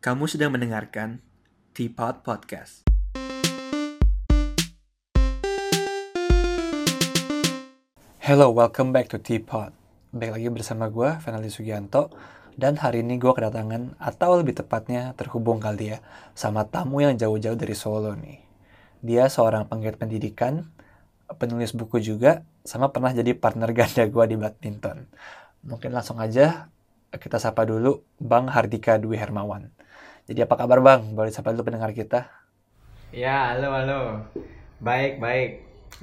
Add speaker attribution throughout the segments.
Speaker 1: Kamu sedang mendengarkan Teapot Podcast. Hello, welcome back to Teapot. Baik lagi bersama gue, Fenali Sugianto. Dan hari ini gue kedatangan, atau lebih tepatnya terhubung kali ya, sama tamu yang jauh-jauh dari Solo nih. Dia seorang penggiat pendidikan, penulis buku juga, sama pernah jadi partner ganda gue di badminton. Mungkin langsung aja kita sapa dulu Bang Hardika Dwi Hermawan. Jadi apa kabar Bang? Boleh sapa dulu pendengar kita?
Speaker 2: Ya, halo, halo. Baik, baik.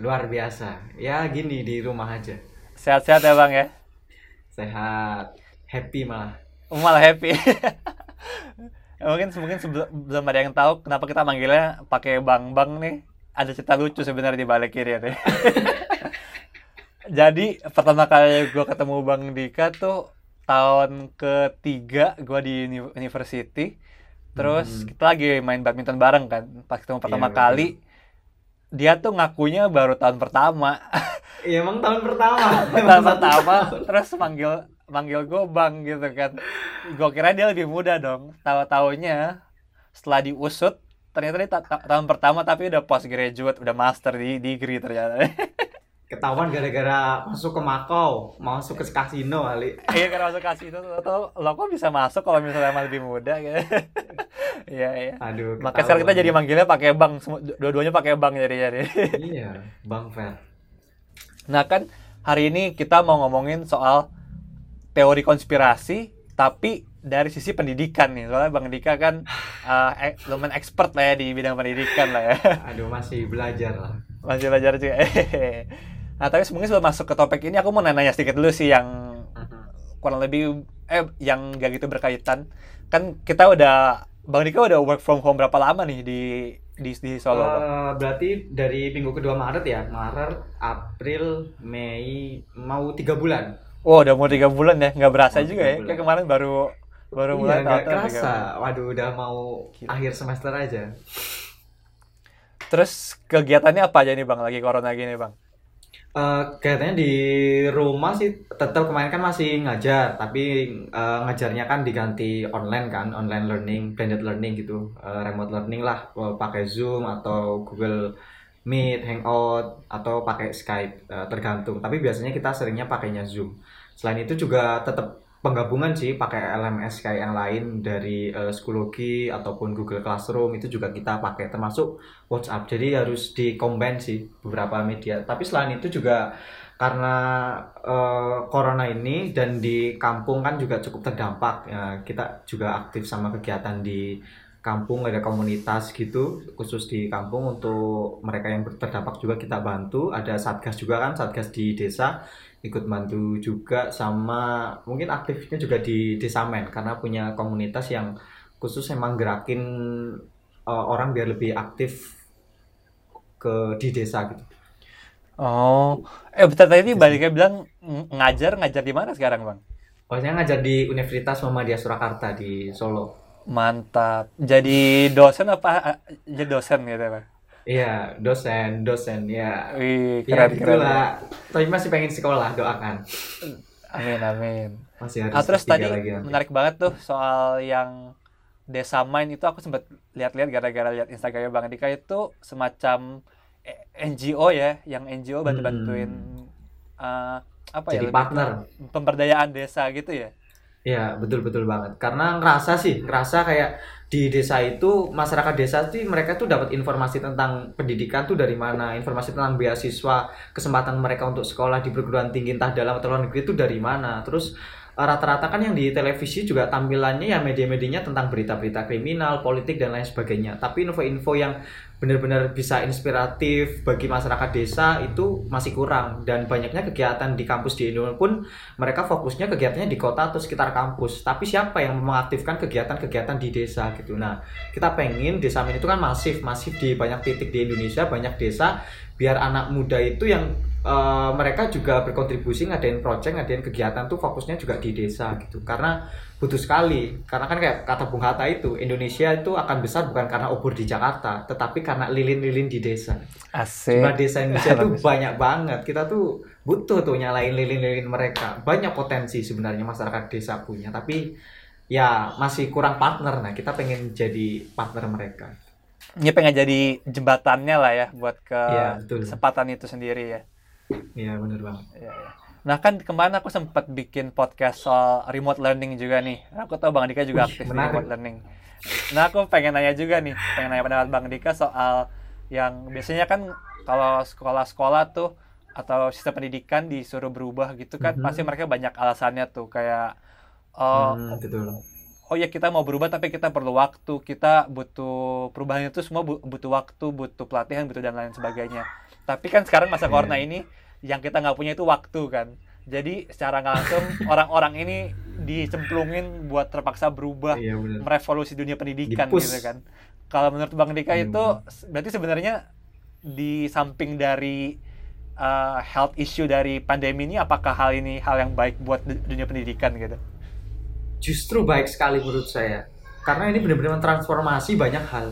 Speaker 2: Luar biasa. Ya, gini di rumah aja.
Speaker 1: Sehat-sehat ya Bang ya?
Speaker 2: Sehat. Happy malah.
Speaker 1: Oh, malah happy. mungkin mungkin sebelum, belum ada yang tahu kenapa kita manggilnya pakai Bang Bang nih. Ada cerita lucu sebenarnya di balik kiri ya. Jadi pertama kali gue ketemu Bang Dika tuh tahun ketiga gue di uni- university. Terus
Speaker 2: Hmm.
Speaker 1: kita lagi main badminton bareng kan. Pas ketemu pertama
Speaker 2: Iya, betul.
Speaker 1: kali, dia tuh ngakunya baru tahun pertama.
Speaker 2: Iya, emang tahun pertama.
Speaker 1: tahun pertama terus manggil manggil gue bang gitu kan gue kira dia lebih muda dong tahu taunya setelah diusut ternyata dia ta- ta- tahun pertama tapi udah post graduate udah master di degree ternyata
Speaker 2: Ketahuan gara-gara masuk ke Makau, masuk ke kasino kali.
Speaker 1: iya karena masuk kasino tuh lo kok bisa masuk kalau misalnya emang lebih muda gitu iya iya
Speaker 2: Aduh,
Speaker 1: makanya sekarang kita jadi manggilnya pakai bang dua-duanya pakai bang jadi jadi
Speaker 2: Iya, Bang Fer.
Speaker 1: Nah kan hari ini kita mau ngomongin soal teori konspirasi tapi dari sisi pendidikan nih. Soalnya Bang Dika kan uh, eh, lumayan expert lah ya di bidang pendidikan lah ya.
Speaker 2: Aduh, masih belajar lah.
Speaker 1: Masih belajar juga. nah tapi mungkin sebelum masuk ke topik ini aku mau nanya sedikit dulu sih yang kurang lebih eh yang gak gitu berkaitan. Kan kita udah Bang Dika udah work from home berapa lama nih di di, di Solo? Bang?
Speaker 2: Eh, berarti dari minggu kedua Maret ya, Maret, April, Mei, mau tiga bulan.
Speaker 1: Oh, udah mau tiga bulan ya, nggak berasa
Speaker 2: Mau
Speaker 1: juga ya.
Speaker 2: bulan.
Speaker 1: Kayak kemarin baru baru
Speaker 2: Iya,
Speaker 1: mulai
Speaker 2: nggak kerasa. Waduh, udah mau
Speaker 1: Gila.
Speaker 2: akhir semester aja.
Speaker 1: Terus kegiatannya apa aja nih bang? Lagi corona gini bang?
Speaker 2: Eh, kayaknya di rumah sih tetap kemarin kan masih ngajar, tapi eh, ngajarnya kan diganti online kan, online learning, blended learning gitu, Eh, remote learning lah, eh, pakai Zoom atau Google Meet, Hangout atau pakai Skype, eh, tergantung. Tapi biasanya kita seringnya pakainya Zoom. Selain itu juga tetap penggabungan sih pakai LMS kayak yang lain dari eh, Schoology ataupun Google Classroom itu juga kita pakai termasuk WhatsApp. Jadi harus di-combine sih beberapa media. Tapi selain itu juga karena eh, corona ini dan di kampung kan juga cukup terdampak. Ya, kita juga aktif sama kegiatan di kampung ada komunitas gitu khusus di kampung untuk mereka yang terdampak juga kita bantu ada satgas juga kan satgas di desa ikut bantu juga sama mungkin aktifnya juga di desa men karena punya komunitas yang khusus emang gerakin eh, orang biar lebih aktif ke di desa gitu
Speaker 1: Oh, eh bentar tadi baliknya bilang ng- ngajar ngajar di mana sekarang bang?
Speaker 2: Oh, saya ngajar di Universitas Muhammadiyah Surakarta di Solo.
Speaker 1: Mantap. Jadi dosen apa? Jadi dosen gitu bang?
Speaker 2: Iya, dosen, dosen, ya.
Speaker 1: Wih
Speaker 2: Ya
Speaker 1: keren keren.
Speaker 2: gitulah. Tapi masih pengen sekolah, doakan.
Speaker 1: Amin amin.
Speaker 2: Masih harus
Speaker 1: Ah, terus
Speaker 2: S3
Speaker 1: tadi
Speaker 2: lagi nanti.
Speaker 1: menarik banget tuh soal yang desa main itu aku sempat lihat-lihat gara-gara lihat Instagramnya Bang Dika itu semacam eh, NGO ya, yang NGO bantu-bantuin eh, apa ya
Speaker 2: Hmm. Jadi
Speaker 1: lebih
Speaker 2: partner.
Speaker 1: pemberdayaan desa gitu ya.
Speaker 2: Iya, betul-betul banget. Karena ngerasa sih, ngerasa kayak di desa itu, masyarakat desa sih mereka tuh dapat informasi tentang pendidikan tuh dari mana, informasi tentang beasiswa, kesempatan mereka untuk sekolah di perguruan tinggi entah dalam atau luar negeri itu dari mana. Terus eh, rata-rata kan yang di televisi juga tampilannya ya media-medianya tentang berita-berita kriminal, politik dan lain sebagainya. Tapi info-info yang benar-benar bisa inspiratif bagi masyarakat desa itu masih kurang dan banyaknya kegiatan di kampus di Indonesia pun mereka fokusnya kegiatannya di kota atau sekitar kampus. Tapi siapa yang mengaktifkan kegiatan-kegiatan di desa gitu. Nah, kita pengen desa Min itu kan masif, masif di banyak titik di Indonesia, banyak desa biar anak muda itu yang eh, mereka juga berkontribusi ngadain project, ngadain kegiatan tuh fokusnya juga di desa gitu. Karena butuh sekali. Karena kan kayak kata Bung Hatta itu, Indonesia itu akan besar bukan karena obor di Jakarta, tetapi karena lilin-lilin di desa.
Speaker 1: Asik.
Speaker 2: Jumlah desa Indonesia tuh
Speaker 1: Bagus.
Speaker 2: banyak banget. Kita tuh butuh tuh nyalain lilin-lilin mereka. Banyak potensi sebenarnya masyarakat desa punya, tapi ya masih kurang partner. Nah, kita pengen jadi partner mereka.
Speaker 1: Ini pengen jadi jembatannya lah ya buat ke
Speaker 2: betul.
Speaker 1: kesempatan itu sendiri ya.
Speaker 2: Iya, bener banget.
Speaker 1: Iya, iya. Nah kan kemarin aku sempat bikin podcast soal remote learning juga nih. Aku tahu Bang Dika juga
Speaker 2: Wih,
Speaker 1: aktif di
Speaker 2: menarik.
Speaker 1: remote learning. Nah aku pengen nanya juga nih, pengen nanya pendapat Bang Dika soal yang biasanya kan kalau sekolah-sekolah tuh atau sistem pendidikan disuruh berubah gitu kan,
Speaker 2: Mhm.
Speaker 1: pasti mereka banyak alasannya tuh kayak oh,
Speaker 2: Hmm, betul.
Speaker 1: oh ya kita mau berubah tapi kita perlu waktu, kita butuh perubahan itu semua bu- butuh waktu, butuh pelatihan, butuh dan lain sebagainya. Tapi kan sekarang masa
Speaker 2: Iya.
Speaker 1: corona ini yang kita nggak punya itu waktu kan. Jadi secara nggak langsung orang-orang ini dicemplungin buat terpaksa berubah,
Speaker 2: Iya, bener.
Speaker 1: merevolusi dunia pendidikan
Speaker 2: Di-push.
Speaker 1: gitu kan. Kalau menurut Bang Dika
Speaker 2: Iya,
Speaker 1: itu berarti sebenarnya di samping dari uh, health issue dari pandemi ini, apakah hal ini hal yang baik buat du- dunia pendidikan gitu?
Speaker 2: Justru baik sekali menurut saya. Karena ini benar-benar mentransformasi banyak hal.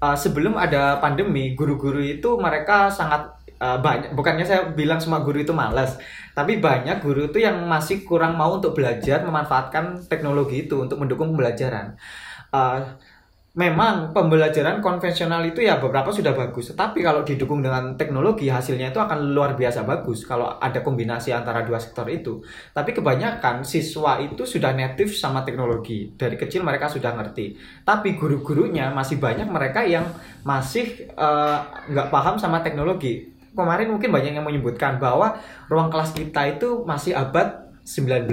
Speaker 2: Uh, sebelum ada pandemi, guru-guru itu mereka sangat uh, banyak. Bukannya saya bilang semua guru itu malas, tapi banyak guru itu yang masih kurang mau untuk belajar memanfaatkan teknologi itu untuk mendukung pembelajaran. Uh, memang pembelajaran konvensional itu ya beberapa sudah bagus, tapi kalau didukung dengan teknologi hasilnya itu akan luar biasa bagus kalau ada kombinasi antara dua sektor itu. Tapi kebanyakan siswa itu sudah native sama teknologi. Dari kecil mereka sudah ngerti. Tapi guru-gurunya masih banyak mereka yang masih eh, nggak paham sama teknologi. Kemarin mungkin banyak yang menyebutkan bahwa ruang kelas kita itu masih abad 19.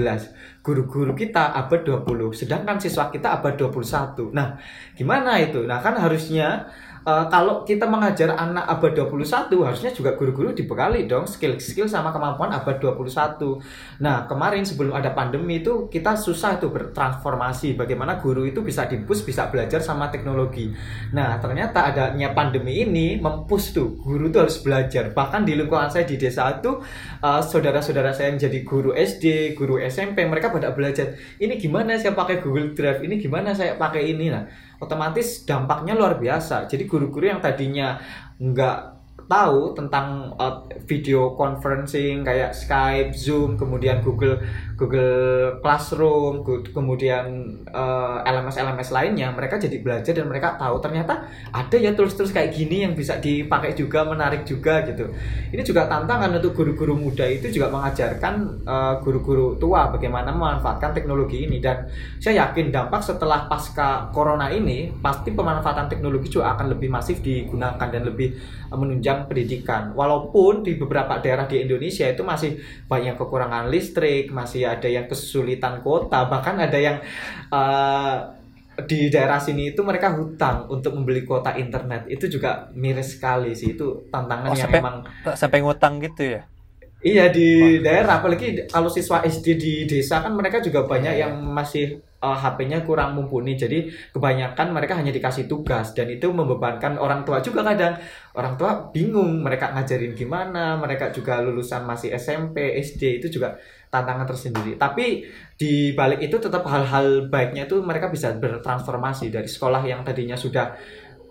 Speaker 2: Guru-guru kita abad 20, sedangkan siswa kita abad 21. Nah, gimana itu? Nah, kan harusnya eh, kalau kita mengajar anak abad 21 harusnya juga guru-guru dibekali dong skill-skill sama kemampuan abad 21. Nah, kemarin sebelum ada pandemi itu kita susah itu bertransformasi bagaimana guru itu bisa dipus bisa belajar sama teknologi. Nah, ternyata adanya pandemi ini mempus tuh guru tuh harus belajar. Bahkan di lingkungan saya di desa itu uh, saudara-saudara saya yang jadi guru SD, guru SMP, mereka pada belajar. Ini gimana saya pakai Google Drive? Ini gimana saya pakai ini? Nah, otomatis dampaknya luar biasa. Jadi guru-guru yang tadinya nggak tahu tentang uh, video conferencing kayak Skype, Zoom, kemudian Google Google Classroom, kemudian uh, LMS-LMS lainnya, mereka jadi belajar dan mereka tahu ternyata ada ya tools-tools kayak gini yang bisa dipakai juga, menarik juga gitu. Ini juga tantangan untuk guru-guru muda itu juga mengajarkan uh, guru-guru tua bagaimana memanfaatkan teknologi ini dan saya yakin dampak setelah pasca corona ini pasti pemanfaatan teknologi juga akan lebih masif digunakan dan lebih uh, menunjang pendidikan. Walaupun di beberapa daerah di Indonesia itu masih banyak kekurangan listrik, masih ada yang kesulitan kuota, bahkan ada yang uh, di daerah sini itu mereka hutang untuk membeli kuota internet. Itu juga miris sekali sih. Itu tantangan
Speaker 1: Oh,
Speaker 2: yang
Speaker 1: sampai-
Speaker 2: memang
Speaker 1: Sampai ngutang gitu ya?
Speaker 2: Iya di daerah, apalagi kalau siswa SD di desa kan mereka juga banyak yang masih uh, HP-nya kurang mumpuni. Jadi kebanyakan mereka hanya dikasih tugas dan itu membebankan orang tua juga kadang. Orang tua bingung mereka ngajarin gimana, mereka juga lulusan masih SMP, SD itu juga tantangan tersendiri. Tapi di balik itu tetap hal-hal baiknya itu mereka bisa bertransformasi dari sekolah yang tadinya sudah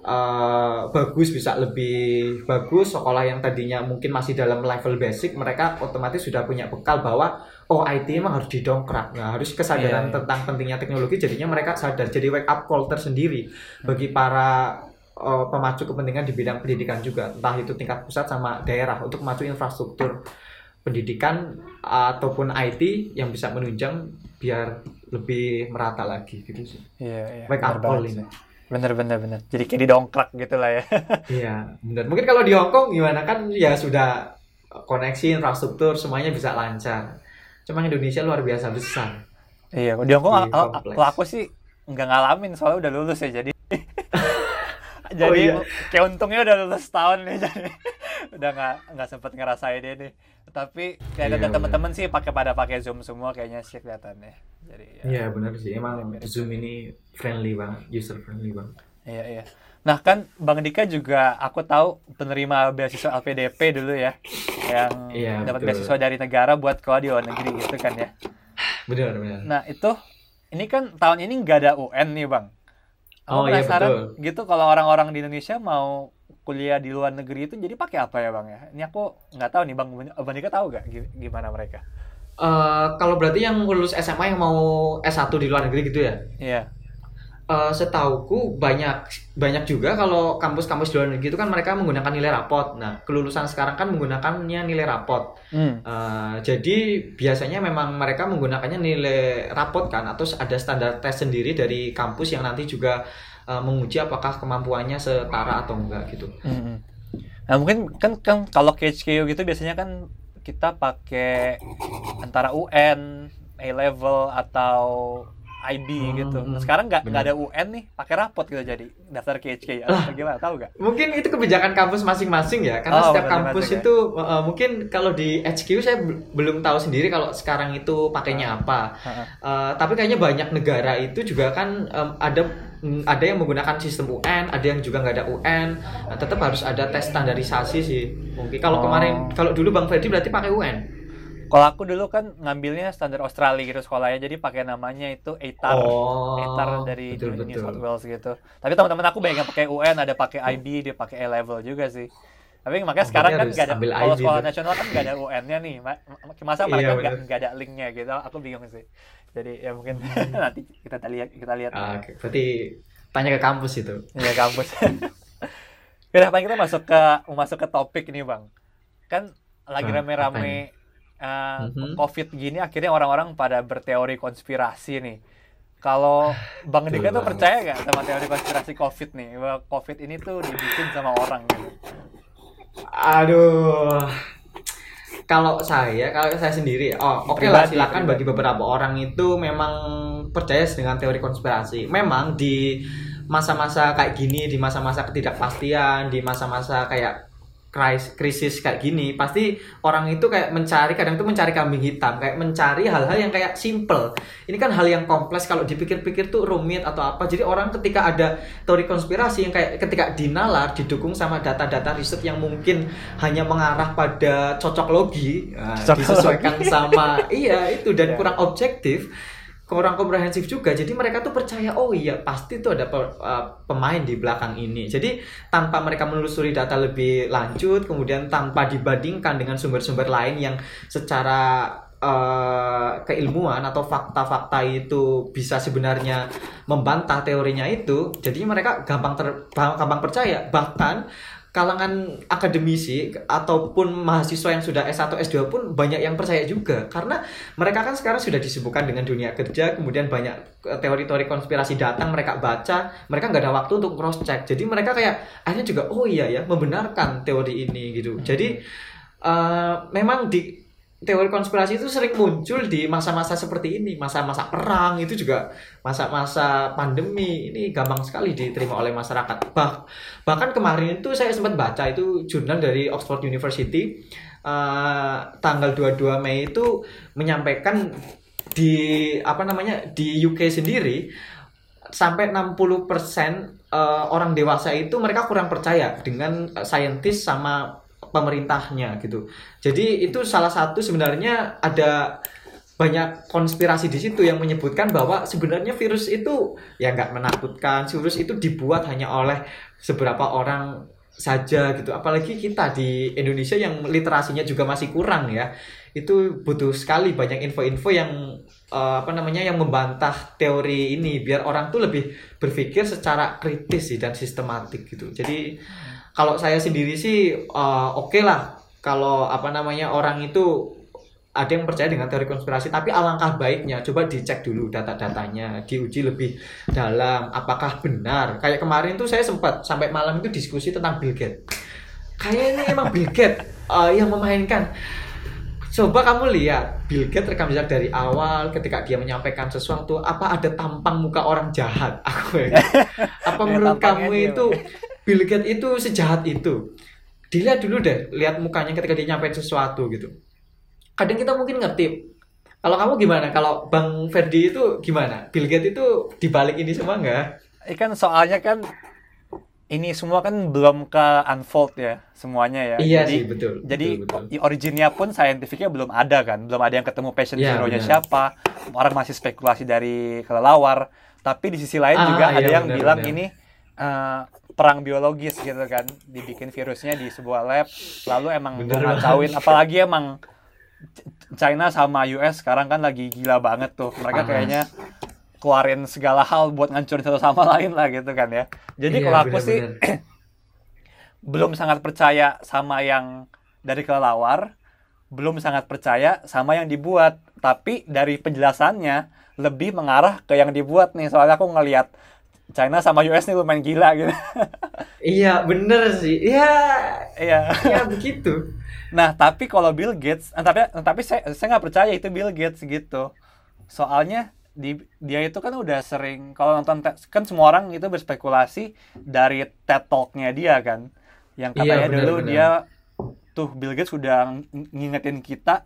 Speaker 2: eh, bagus bisa lebih bagus sekolah yang tadinya mungkin masih dalam level basic mereka otomatis sudah punya bekal bahwa oh IT emang harus didongkrak nah harus kesadaran
Speaker 1: Iya, iya.
Speaker 2: tentang pentingnya teknologi jadinya mereka sadar jadi wake up call tersendiri bagi para eh, pemacu kepentingan di bidang pendidikan juga entah itu tingkat pusat sama daerah untuk maju infrastruktur pendidikan ataupun IT yang bisa menunjang biar lebih merata lagi gitu sih
Speaker 1: Iya, iya.
Speaker 2: wake
Speaker 1: bener
Speaker 2: up call ini.
Speaker 1: Bener, bener, bener. Jadi kayak didongkrak gitu lah ya.
Speaker 2: Iya, benar. Mungkin kalau di Hong Kong gimana kan ya sudah koneksi infrastruktur semuanya bisa lancar. Cuma Indonesia luar biasa besar.
Speaker 1: Iya, di Hongkong kalau aku sih nggak ngalamin soalnya udah lulus ya jadi jadi
Speaker 2: Oh, iya.
Speaker 1: kayak untungnya udah lulus tahun nih jadi udah nggak nggak sempet ngerasain ini tapi kayak
Speaker 2: Iya,
Speaker 1: ada teman-teman sih pakai pada pakai zoom semua kayaknya sih kelihatannya jadi ya,
Speaker 2: Iya benar sih. Emang. Zoom ini friendly banget, user friendly banget.
Speaker 1: iya iya nah kan bang Dika juga aku tahu penerima beasiswa LPDP dulu ya yang
Speaker 2: Iya,
Speaker 1: dapat
Speaker 2: betul.
Speaker 1: beasiswa dari negara buat sekolah di luar negeri gitu kan ya
Speaker 2: Benar benar.
Speaker 1: Nah itu, ini kan tahun ini nggak ada UN nih bang. Aku
Speaker 2: Oh, iya,
Speaker 1: penasaran
Speaker 2: betul.
Speaker 1: gitu kalau orang-orang di Indonesia mau kuliah di luar negeri itu jadi pakai apa ya bang ya? Ini aku nggak tahu nih bang, Bang Dika tahu gak gi- gimana mereka?
Speaker 2: Eh, kalau berarti yang lulus SMA yang mau S1 di luar negeri gitu ya?
Speaker 1: Iya.
Speaker 2: Eh, setauku banyak banyak juga kalau kampus-kampus luar negeri itu kan mereka menggunakan nilai rapot. Nah, kelulusan sekarang kan menggunakannya nilai rapot.
Speaker 1: Hmm.
Speaker 2: Eh, jadi biasanya memang mereka menggunakannya nilai rapot kan atau ada standar tes sendiri dari kampus yang nanti juga eh, menguji apakah kemampuannya setara atau enggak gitu.
Speaker 1: Mm-mm. Nah mungkin kan kan kalau KHKU gitu biasanya kan kita pakai antara UN, A level atau IB
Speaker 2: Hmm,
Speaker 1: gitu. Nah, sekarang nggak ada UN nih, pakai rapot gitu jadi daftar KHKU. Atau gimana? Tahu nggak?
Speaker 2: Mungkin itu kebijakan kampus masing-masing ya, karena
Speaker 1: Oh,
Speaker 2: setiap kampus
Speaker 1: ya.
Speaker 2: itu uh, mungkin kalau di HQ saya bel- belum tahu sendiri kalau sekarang itu pakainya apa.
Speaker 1: Heeh.
Speaker 2: Uh, tapi kayaknya banyak negara itu juga kan um, ada mm, ada yang menggunakan sistem UN, ada yang juga nggak ada UN. Nah, tetap harus ada tes standarisasi sih. Mungkin kalau
Speaker 1: Oh.
Speaker 2: kemarin kalau dulu Bang Ferdi berarti pakai UN.
Speaker 1: Kalau aku dulu kan ngambilnya standar Australia gitu sekolahnya, jadi pakai namanya itu ATAR.
Speaker 2: Oh,
Speaker 1: ATAR dari
Speaker 2: betul,
Speaker 1: New
Speaker 2: betul.
Speaker 1: South Wales gitu. Tapi teman-teman aku banyak yang pakai UN, ada pakai IB, dia pakai A level juga sih. Tapi makanya
Speaker 2: Oh,
Speaker 1: sekarang kan nggak ada kalau sekolah nasional kan nggak ada UN-nya nih. Ma- ma- Masa
Speaker 2: Iya,
Speaker 1: mereka nggak
Speaker 2: bener.
Speaker 1: nggak ada linknya gitu? Aku bingung sih. Jadi ya mungkin nanti kita lihat kita lihat
Speaker 2: Ah, Oke, berarti tanya ke kampus itu.
Speaker 1: ya kampus. Udah, paling kita masuk ke masuk ke topik nih bang. Kan lagi
Speaker 2: Ah,
Speaker 1: rame-rame uh,
Speaker 2: Mhm.
Speaker 1: COVID gini, akhirnya orang-orang pada berteori konspirasi nih. Kalau Bang Dika tuh percaya nggak sama teori konspirasi COVID nih? Bahwa COVID ini tuh dibikin sama orang gitu.
Speaker 2: Aduh. Kalau saya, kalau saya sendiri, oh oke lah
Speaker 1: Pribadi,
Speaker 2: silakan bagi beberapa orang itu memang percaya dengan teori konspirasi. Memang di masa-masa kayak gini, di masa-masa ketidakpastian, di masa-masa kayak krisis kayak gini, pasti orang itu kayak mencari, kadang tuh mencari kambing hitam, kayak mencari hal-hal yang kayak simple. Ini kan hal yang kompleks kalau dipikir-pikir tuh rumit atau apa. Jadi orang ketika ada teori konspirasi yang kayak ketika dinalar didukung sama data-data riset yang mungkin hanya mengarah pada cocok logi, nah,
Speaker 1: Cocok
Speaker 2: disesuaikan sama iya itu dan
Speaker 1: Iya.
Speaker 2: kurang objektif, kurang komprehensif juga. Jadi mereka tuh percaya oh iya pasti tuh ada pe- uh, pemain di belakang ini. Jadi tanpa mereka menelusuri data lebih lanjut, kemudian tanpa dibandingkan dengan sumber-sumber lain yang secara uh, keilmuan atau fakta-fakta itu bisa sebenarnya membantah teorinya itu, jadi mereka gampang ter, gampang percaya. Bahkan kalangan akademisi ataupun mahasiswa yang sudah S1 S2 pun banyak yang percaya juga. Karena mereka kan sekarang sudah disibukkan dengan dunia kerja kemudian banyak eh, teori-teori konspirasi datang mereka baca mereka nggak ada waktu untuk cross check jadi mereka kayak akhirnya juga oh iya ya membenarkan teori ini gitu. Jadi eh, memang di teori konspirasi itu sering muncul di masa-masa seperti ini. Masa-masa perang itu juga masa-masa pandemi. Ini gampang sekali diterima oleh masyarakat. Bah bahkan kemarin itu saya sempat baca itu jurnal dari Oxford University eh, tanggal 22 Mei itu menyampaikan di apa namanya di UK sendiri sampai 60% eh, orang dewasa itu mereka kurang percaya dengan eh, saintis sama pemerintahnya gitu. Jadi itu salah satu sebenarnya ada banyak konspirasi di situ yang menyebutkan bahwa sebenarnya virus itu ya nggak menakutkan. Virus itu dibuat hanya oleh seberapa orang saja gitu. Apalagi kita di Indonesia yang literasinya juga masih kurang ya. Itu butuh sekali banyak info-info yang eh, apa namanya yang membantah teori ini biar orang tuh lebih berpikir secara kritis sih dan sistematik gitu. Jadi kalau saya sendiri sih eh, oke lah. Kalau apa namanya orang itu ada yang percaya dengan teori konspirasi tapi alangkah baiknya coba dicek dulu data-datanya diuji lebih dalam apakah benar. Kayak kemarin tuh saya sempat sampai malam itu diskusi tentang Bill Gates. Kayaknya emang Bill Gates eh, yang memainkan. Coba kamu lihat Bill Gates rekam jejak dari awal ketika dia menyampaikan sesuatu apa ada tampang muka orang jahat? Aku ya apa menurut kamu itu Bill Gates itu sejahat itu dilihat dulu deh lihat mukanya ketika dia nyampein sesuatu gitu kadang kita mungkin ngerti kalau kamu gimana kalau Bang Ferdi itu gimana Bill Gates itu dibalik ini semua enggak
Speaker 1: Ikan soalnya kan ini semua kan belum ke unfold ya semuanya ya.
Speaker 2: iya
Speaker 1: Jadi
Speaker 2: sih betul
Speaker 1: Jadi
Speaker 2: betul, betul.
Speaker 1: originnya pun saintifiknya belum ada kan, belum ada yang ketemu patient
Speaker 2: Iya,
Speaker 1: zero-nya siapa. Orang masih spekulasi dari kelelawar. Tapi di sisi lain
Speaker 2: Ah,
Speaker 1: juga ada
Speaker 2: iya,
Speaker 1: yang
Speaker 2: benar,
Speaker 1: bilang
Speaker 2: benar.
Speaker 1: ini eh, perang biologis gitu kan, dibikin virusnya di sebuah lab, lalu emang ngacauin. Apalagi emang China sama US sekarang kan lagi gila banget tuh. Mereka
Speaker 2: Panas.
Speaker 1: kayaknya keluarin segala hal buat ngancurin satu sama lain lah gitu kan ya. Jadi
Speaker 2: Iya,
Speaker 1: kalau aku sih belum sangat percaya sama yang dari kelelawar, belum sangat percaya sama yang dibuat. Tapi dari penjelasannya lebih mengarah ke yang dibuat nih. Soalnya aku ngelihat China sama US nih lumayan gila gitu.
Speaker 2: Iya, bener sih. Iya,
Speaker 1: Iya.
Speaker 2: ya begitu.
Speaker 1: Nah, tapi kalau Bill Gates, eh, tapi tapi saya saya nggak percaya itu Bill Gates gitu. Soalnya di dia itu kan udah sering kalau nonton kan semua orang itu berspekulasi dari TED Talk-nya dia kan. Yang
Speaker 2: Iya,
Speaker 1: katanya
Speaker 2: benar,
Speaker 1: dulu
Speaker 2: benar.
Speaker 1: dia tuh Bill Gates udah ng- ngingetin kita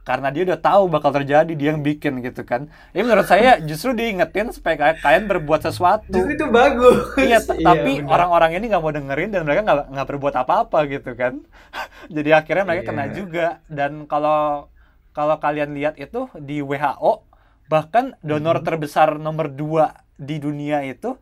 Speaker 1: karena dia udah tahu bakal terjadi dia yang bikin gitu kan. Ya menurut saya justru diingetin supaya kalian berbuat sesuatu.
Speaker 2: Justru itu bagus.
Speaker 1: Iya, t- tapi orang-orang ini nggak mau dengerin dan mereka nggak nggak berbuat apa-apa gitu kan. Jadi akhirnya mereka kena
Speaker 2: Iya.
Speaker 1: juga. Dan kalau kalau kalian lihat itu di WHO bahkan donor
Speaker 2: Mhm.
Speaker 1: terbesar nomor dua di dunia itu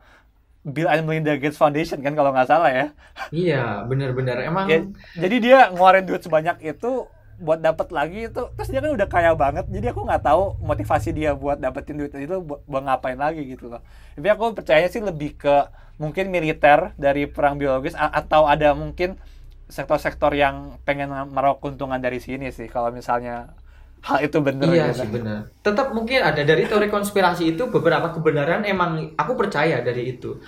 Speaker 1: Bill and Melinda Gates Foundation kan kalau nggak salah ya.
Speaker 2: Iya, bener-bener. Emang
Speaker 1: Ya, jadi dia ngeluarin duit sebanyak itu buat dapat lagi itu terus dia kan udah kaya banget jadi aku nggak tahu motivasi dia buat dapetin duit itu buat, buat ngapain lagi gitu loh tapi aku percaya sih lebih ke mungkin militer dari perang biologis atau ada mungkin sektor-sektor yang pengen meraup keuntungan dari sini sih kalau misalnya hal itu bener
Speaker 2: Iya
Speaker 1: gitu.
Speaker 2: sih benar. Tetap mungkin ada dari teori konspirasi itu beberapa kebenaran emang aku percaya dari itu.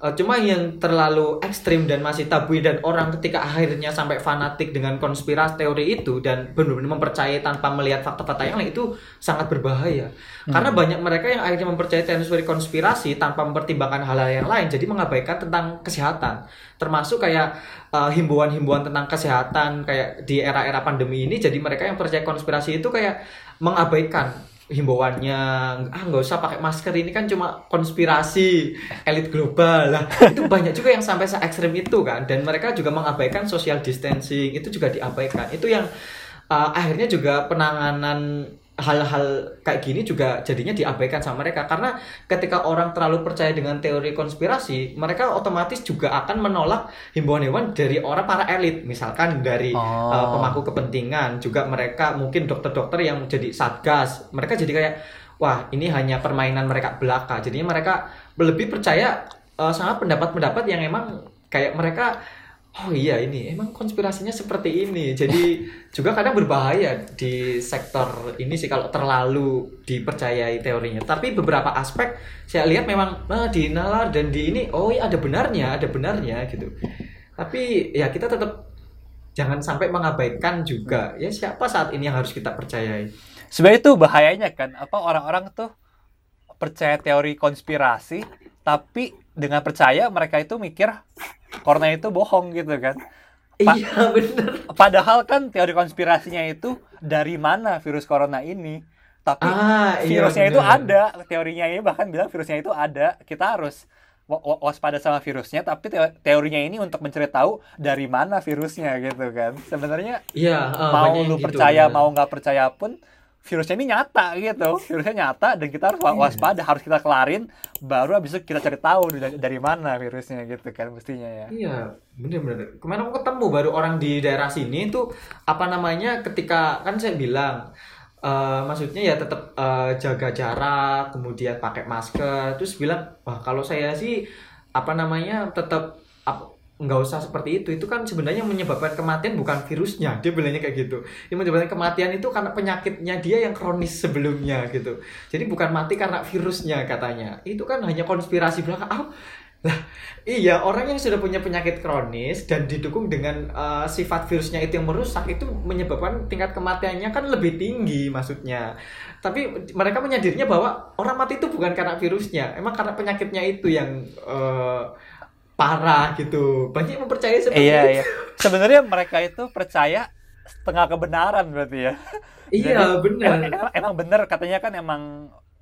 Speaker 2: Eh, cuma yang terlalu ekstrim dan masih tabu dan orang ketika akhirnya sampai fanatik dengan konspirasi teori itu dan benar-benar mempercayai tanpa melihat fakta-fakta yang lain itu sangat berbahaya. Karena banyak mereka yang akhirnya mempercayai teori konspirasi tanpa mempertimbangkan hal-hal yang lain, jadi mengabaikan tentang kesehatan. Termasuk kayak eh, himbauan-himbauan tentang kesehatan kayak di era-era pandemi ini jadi mereka yang percaya konspirasi itu kayak mengabaikan himbauannya ah nggak usah pakai masker ini kan cuma konspirasi elit global. Lah itu banyak juga yang sampai se ekstrim itu kan dan mereka juga mengabaikan social distancing itu juga diabaikan. Itu yang uh, akhirnya juga penanganan hal-hal kayak gini juga jadinya diabaikan sama mereka. Karena ketika orang terlalu percaya dengan teori konspirasi mereka otomatis juga akan menolak himbauan-himbauan dari orang para elit. Misalkan dari
Speaker 1: Oh.
Speaker 2: uh, pemangku kepentingan juga mereka mungkin dokter-dokter yang jadi satgas. Mereka jadi kayak wah ini hanya permainan mereka belaka. Jadinya mereka lebih percaya uh, sama pendapat-pendapat yang emang kayak mereka oh iya ini emang konspirasinya seperti ini. Jadi juga kadang berbahaya di sektor ini sih kalau terlalu dipercayai teorinya. Tapi beberapa aspek saya lihat memang nah, di nalar dan di ini oh iya ada benarnya ada benarnya gitu. Tapi ya kita tetap jangan sampai mengabaikan juga. Ya siapa saat ini yang harus kita percayai?
Speaker 1: Sebenarnya itu bahayanya kan apa orang-orang tuh percaya teori konspirasi tapi dengan percaya mereka itu mikir corona itu bohong gitu kan. Pa-
Speaker 2: iya bener
Speaker 1: Padahal kan teori konspirasinya itu dari mana virus corona ini. Tapi
Speaker 2: ah iya
Speaker 1: virusnya itu
Speaker 2: bener.
Speaker 1: ada, teorinya ini bahkan bilang virusnya itu ada. Kita harus wa- wa- waspada sama virusnya, tapi teo- teorinya ini untuk mencari tahu dari mana virusnya gitu kan. Sebenarnya
Speaker 2: iya ah,
Speaker 1: mau lu
Speaker 2: gitu,
Speaker 1: percaya mau nggak percaya pun virusnya ini nyata gitu virusnya nyata dan kita harus
Speaker 2: Iya.
Speaker 1: waspada harus kita kelarin baru habis itu kita cari tahu dari, mana virusnya gitu kan mestinya ya
Speaker 2: Iya, bener-bener. Kemarin aku ketemu baru orang di daerah sini itu apa namanya ketika kan saya bilang eh, maksudnya ya tetap eh, jaga jarak, kemudian pakai masker, terus bilang wah kalau saya sih apa namanya tetap ap- nggak usah seperti itu. Itu kan sebenarnya menyebabkan kematian bukan virusnya. Dia bilangnya kayak gitu. Yang menyebabkan kematian itu karena penyakitnya dia yang kronis sebelumnya gitu. Jadi bukan mati karena virusnya katanya. Itu kan hanya konspirasi belaka ah lah iya orang yang sudah punya penyakit kronis dan didukung dengan uh, sifat virusnya itu yang merusak itu menyebabkan tingkat kematiannya kan lebih tinggi maksudnya. Tapi mereka menyadarinya bahwa orang mati itu bukan karena virusnya emang karena penyakitnya itu yang uh, parah gitu. Banyak yang mempercayai seperti
Speaker 1: iya
Speaker 2: itu.
Speaker 1: iya. Sebenarnya mereka itu percaya setengah kebenaran berarti ya.
Speaker 2: Iya benar
Speaker 1: emang, emang, emang bener. Katanya kan emang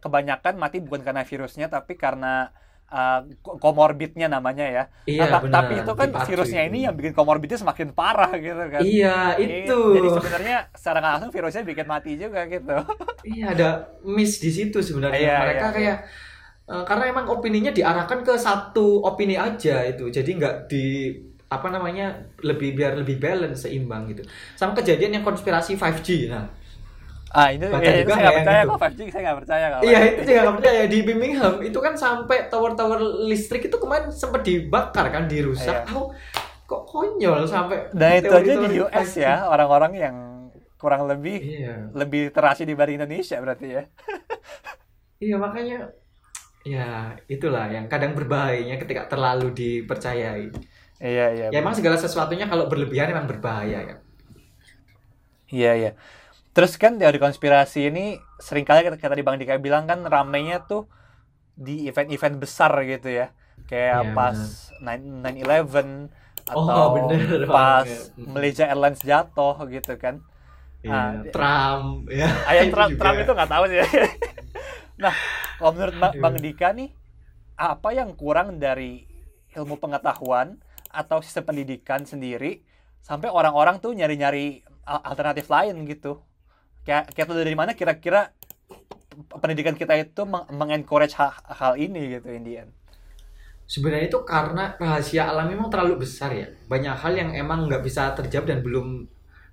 Speaker 1: kebanyakan mati bukan karena virusnya tapi karena uh, komorbidnya namanya ya.
Speaker 2: Iya
Speaker 1: Nah,
Speaker 2: benar
Speaker 1: tapi itu kan
Speaker 2: Dipacu
Speaker 1: virusnya
Speaker 2: itu.
Speaker 1: ini yang bikin komorbidnya semakin parah gitu kan.
Speaker 2: Iya itu.
Speaker 1: Jadi sebenarnya secara langsung virusnya bikin mati juga gitu.
Speaker 2: Iya ada miss di situ sebenarnya.
Speaker 1: Iya,
Speaker 2: mereka
Speaker 1: iya,
Speaker 2: kayak eh, karena emang opininya diarahkan ke satu opini aja itu jadi nggak di apa namanya lebih biar lebih balance seimbang gitu sama kejadian yang konspirasi 5G nah
Speaker 1: Ah, itu
Speaker 2: Bahkan
Speaker 1: ya, itu
Speaker 2: juga
Speaker 1: saya nggak percaya
Speaker 2: gitu.
Speaker 1: kok 5G, saya nggak percaya kalau
Speaker 2: Iya itu juga nggak percaya di Birmingham itu kan sampai tower-tower listrik itu kemarin sempat dibakar kan dirusak.
Speaker 1: Iya.
Speaker 2: Tahu kok konyol sampai
Speaker 1: Dan itu aja di US
Speaker 2: 5G.
Speaker 1: ya, orang-orang yang kurang lebih
Speaker 2: Iya.
Speaker 1: lebih terasi dibanding Indonesia berarti ya.
Speaker 2: Iya makanya ya itulah yang kadang berbahayanya ketika terlalu dipercayai.
Speaker 1: Iya, iya.
Speaker 2: Ya emang segala sesuatunya kalau berlebihan emang berbahaya kan.
Speaker 1: Iya, iya. Terus kan teori konspirasi ini sering kali kata, kata di Bang Dika bilang kan ramenya tuh di event-event besar gitu ya. Kayak
Speaker 2: Iya,
Speaker 1: pas 9/11
Speaker 2: Oh,
Speaker 1: atau
Speaker 2: bener
Speaker 1: pas
Speaker 2: banget.
Speaker 1: Malaysia Airlines jatuh gitu kan.
Speaker 2: Iya,
Speaker 1: Ah,
Speaker 2: Trump ya.
Speaker 1: Ayah
Speaker 2: Itu
Speaker 1: Trump. Trump itu nggak tahu sih. Nah, kalau menurut Ba-. Bang Dika nih, apa yang kurang dari ilmu pengetahuan atau sistem pendidikan sendiri sampai orang-orang tuh nyari-nyari al- alternatif lain gitu? Kayak kayak tuh dari mana kira-kira pendidikan kita itu meng- mengencourage hal, hal ini gitu Indian?
Speaker 2: Sebenarnya itu karena rahasia alam memang terlalu besar ya. Banyak hal yang emang nggak bisa terjawab dan belum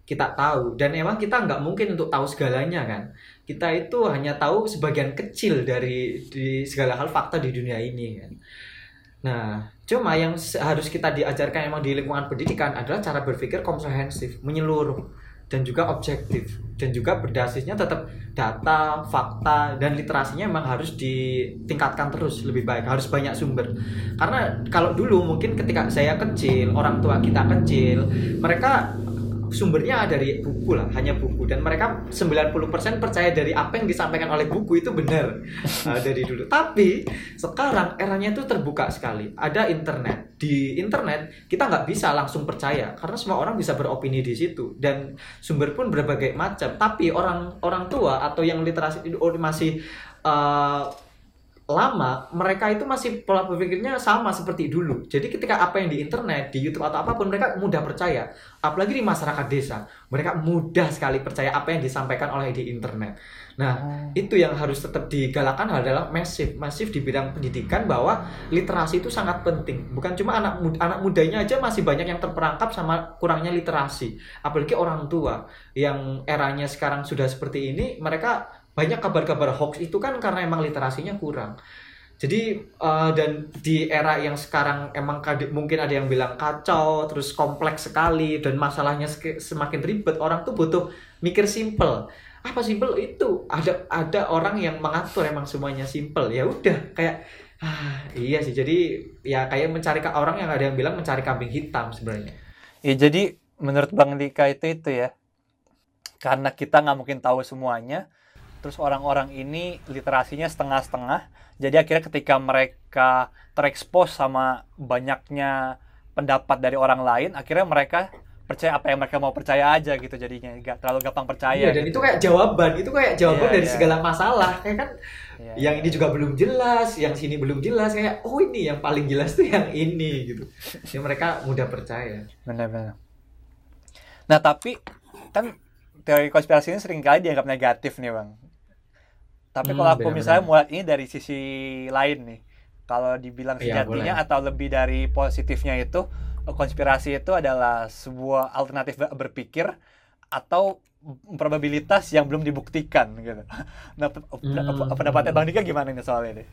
Speaker 2: kita tahu. Dan emang kita nggak mungkin untuk tahu segalanya kan. Kita itu hanya tahu sebagian kecil dari di segala hal fakta di dunia ini kan. Nah, cuma yang harus kita diajarkan emang di lingkungan pendidikan adalah cara berpikir komprehensif, menyeluruh dan juga objektif dan juga berdasisnya tetap data, fakta dan literasinya memang harus ditingkatkan terus lebih baik, harus banyak sumber. Karena kalau dulu mungkin ketika saya kecil, orang tua kita kecil, mereka sumbernya dari buku lah, hanya buku dan mereka 90% percaya dari apa yang disampaikan oleh buku itu benar uh, dari dulu. Tapi sekarang eranya itu terbuka sekali. Ada internet. Di internet kita nggak bisa langsung percaya karena semua orang bisa beropini di situ dan sumber pun berbagai macam. Tapi orang orang tua atau yang literasi masih uh, lama mereka itu masih pola berpikirnya sama seperti dulu. Jadi ketika apa yang di internet di YouTube atau apa pun mereka mudah percaya. Apalagi di masyarakat desa mereka mudah sekali percaya apa yang disampaikan oleh di internet. Nah itu yang harus tetap digalakan adalah masif. Masif di bidang pendidikan bahwa literasi itu sangat penting. Bukan cuma anak muda, anak mudanya aja masih banyak yang terperangkap sama kurangnya literasi. Apalagi orang tua yang eranya sekarang sudah seperti ini mereka banyak kabar-kabar hoax itu kan karena emang literasinya kurang. Jadi eh, dan di era yang sekarang emang mungkin ada yang bilang kacau, terus kompleks sekali dan masalahnya semakin ribet, orang tuh butuh mikir simple. Apa simple itu? Ada ada orang yang mengatur emang semuanya simple. Ya udah kayak ah, iya sih. Jadi ya kayak mencari orang yang ada yang bilang mencari kambing hitam sebenarnya.
Speaker 1: Ya jadi menurut Bang Dika itu itu ya, karena kita nggak mungkin tahu semuanya, terus orang-orang ini literasinya setengah-setengah, jadi akhirnya ketika mereka terekspos sama banyaknya pendapat dari orang lain, akhirnya mereka percaya apa yang mereka mau percaya aja gitu jadinya, nggak terlalu gampang percaya.
Speaker 2: Iya, dan
Speaker 1: gitu.
Speaker 2: itu kayak jawaban, itu kayak jawaban
Speaker 1: Iya,
Speaker 2: dari
Speaker 1: iya.
Speaker 2: segala masalah. Kayak kan
Speaker 1: Iya.
Speaker 2: yang ini juga belum jelas, yang sini belum jelas kayak oh ini yang paling jelas tuh yang ini gitu. Jadi mereka mudah percaya.
Speaker 1: Benar-benar. Nah, tapi kan teori konspirasi ini sering kali dianggap negatif nih, Bang. Tapi
Speaker 2: Hmm,
Speaker 1: kalau aku
Speaker 2: benar-benar.
Speaker 1: misalnya melihat ini dari sisi lain nih, kalau dibilang
Speaker 2: Iya,
Speaker 1: sejatinya
Speaker 2: boleh.
Speaker 1: atau lebih dari positifnya itu, konspirasi itu adalah sebuah alternatif ber- berpikir atau probabilitas yang belum dibuktikan gitu. Nah,
Speaker 2: Hmm.
Speaker 1: pendapatnya Bang Dika gimana nih soal ini?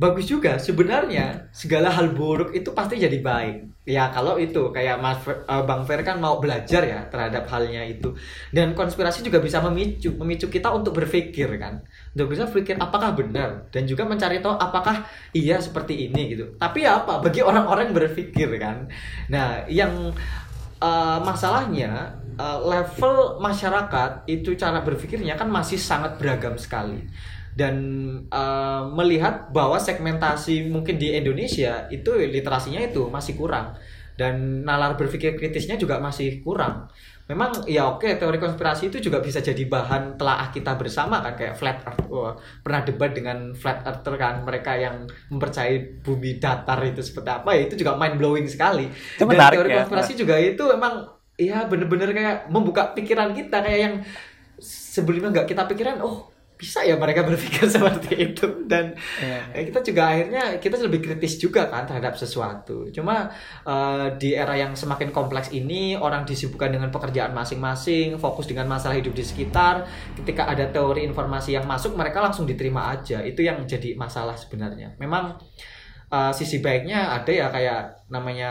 Speaker 2: Bagus juga sebenarnya segala hal buruk itu pasti jadi baik. Ya kalau itu kayak Mas eh, Bang Fer kan mau belajar ya terhadap halnya itu. Dan konspirasi juga bisa memicu memicu kita untuk berpikir kan. Untuk bisa berpikir apakah benar dan juga mencari tahu apakah iya seperti ini gitu. Tapi apa bagi orang-orang berpikir kan. Nah, yang eh, masalahnya eh, level masyarakat itu cara berpikirnya kan masih sangat beragam sekali dan eh, melihat bahwa segmentasi mungkin di Indonesia itu literasinya itu masih kurang dan nalar berpikir kritisnya juga masih kurang. Memang ya oke teori konspirasi itu juga bisa jadi bahan telaah kita bersama kan kayak flat earth. Wah, pernah debat dengan flat earther kan mereka yang mempercayai bumi datar itu seperti apa ya, itu juga mind blowing sekali.
Speaker 1: Itu
Speaker 2: Dan
Speaker 1: menarik
Speaker 2: teori
Speaker 1: ya.
Speaker 2: konspirasi juga itu emang ya bener-bener kayak membuka pikiran kita kayak yang sebelumnya nggak kita pikiran oh bisa ya mereka berpikir seperti itu. Dan
Speaker 1: Iya.
Speaker 2: eh, kita juga akhirnya kita lebih kritis juga kan terhadap sesuatu. Cuma eh, di era yang semakin kompleks ini orang disibukkan dengan pekerjaan masing-masing fokus dengan masalah hidup di sekitar. Ketika ada teori informasi yang masuk mereka langsung diterima aja. Itu yang jadi masalah sebenarnya. Memang uh, sisi baiknya ada ya kayak namanya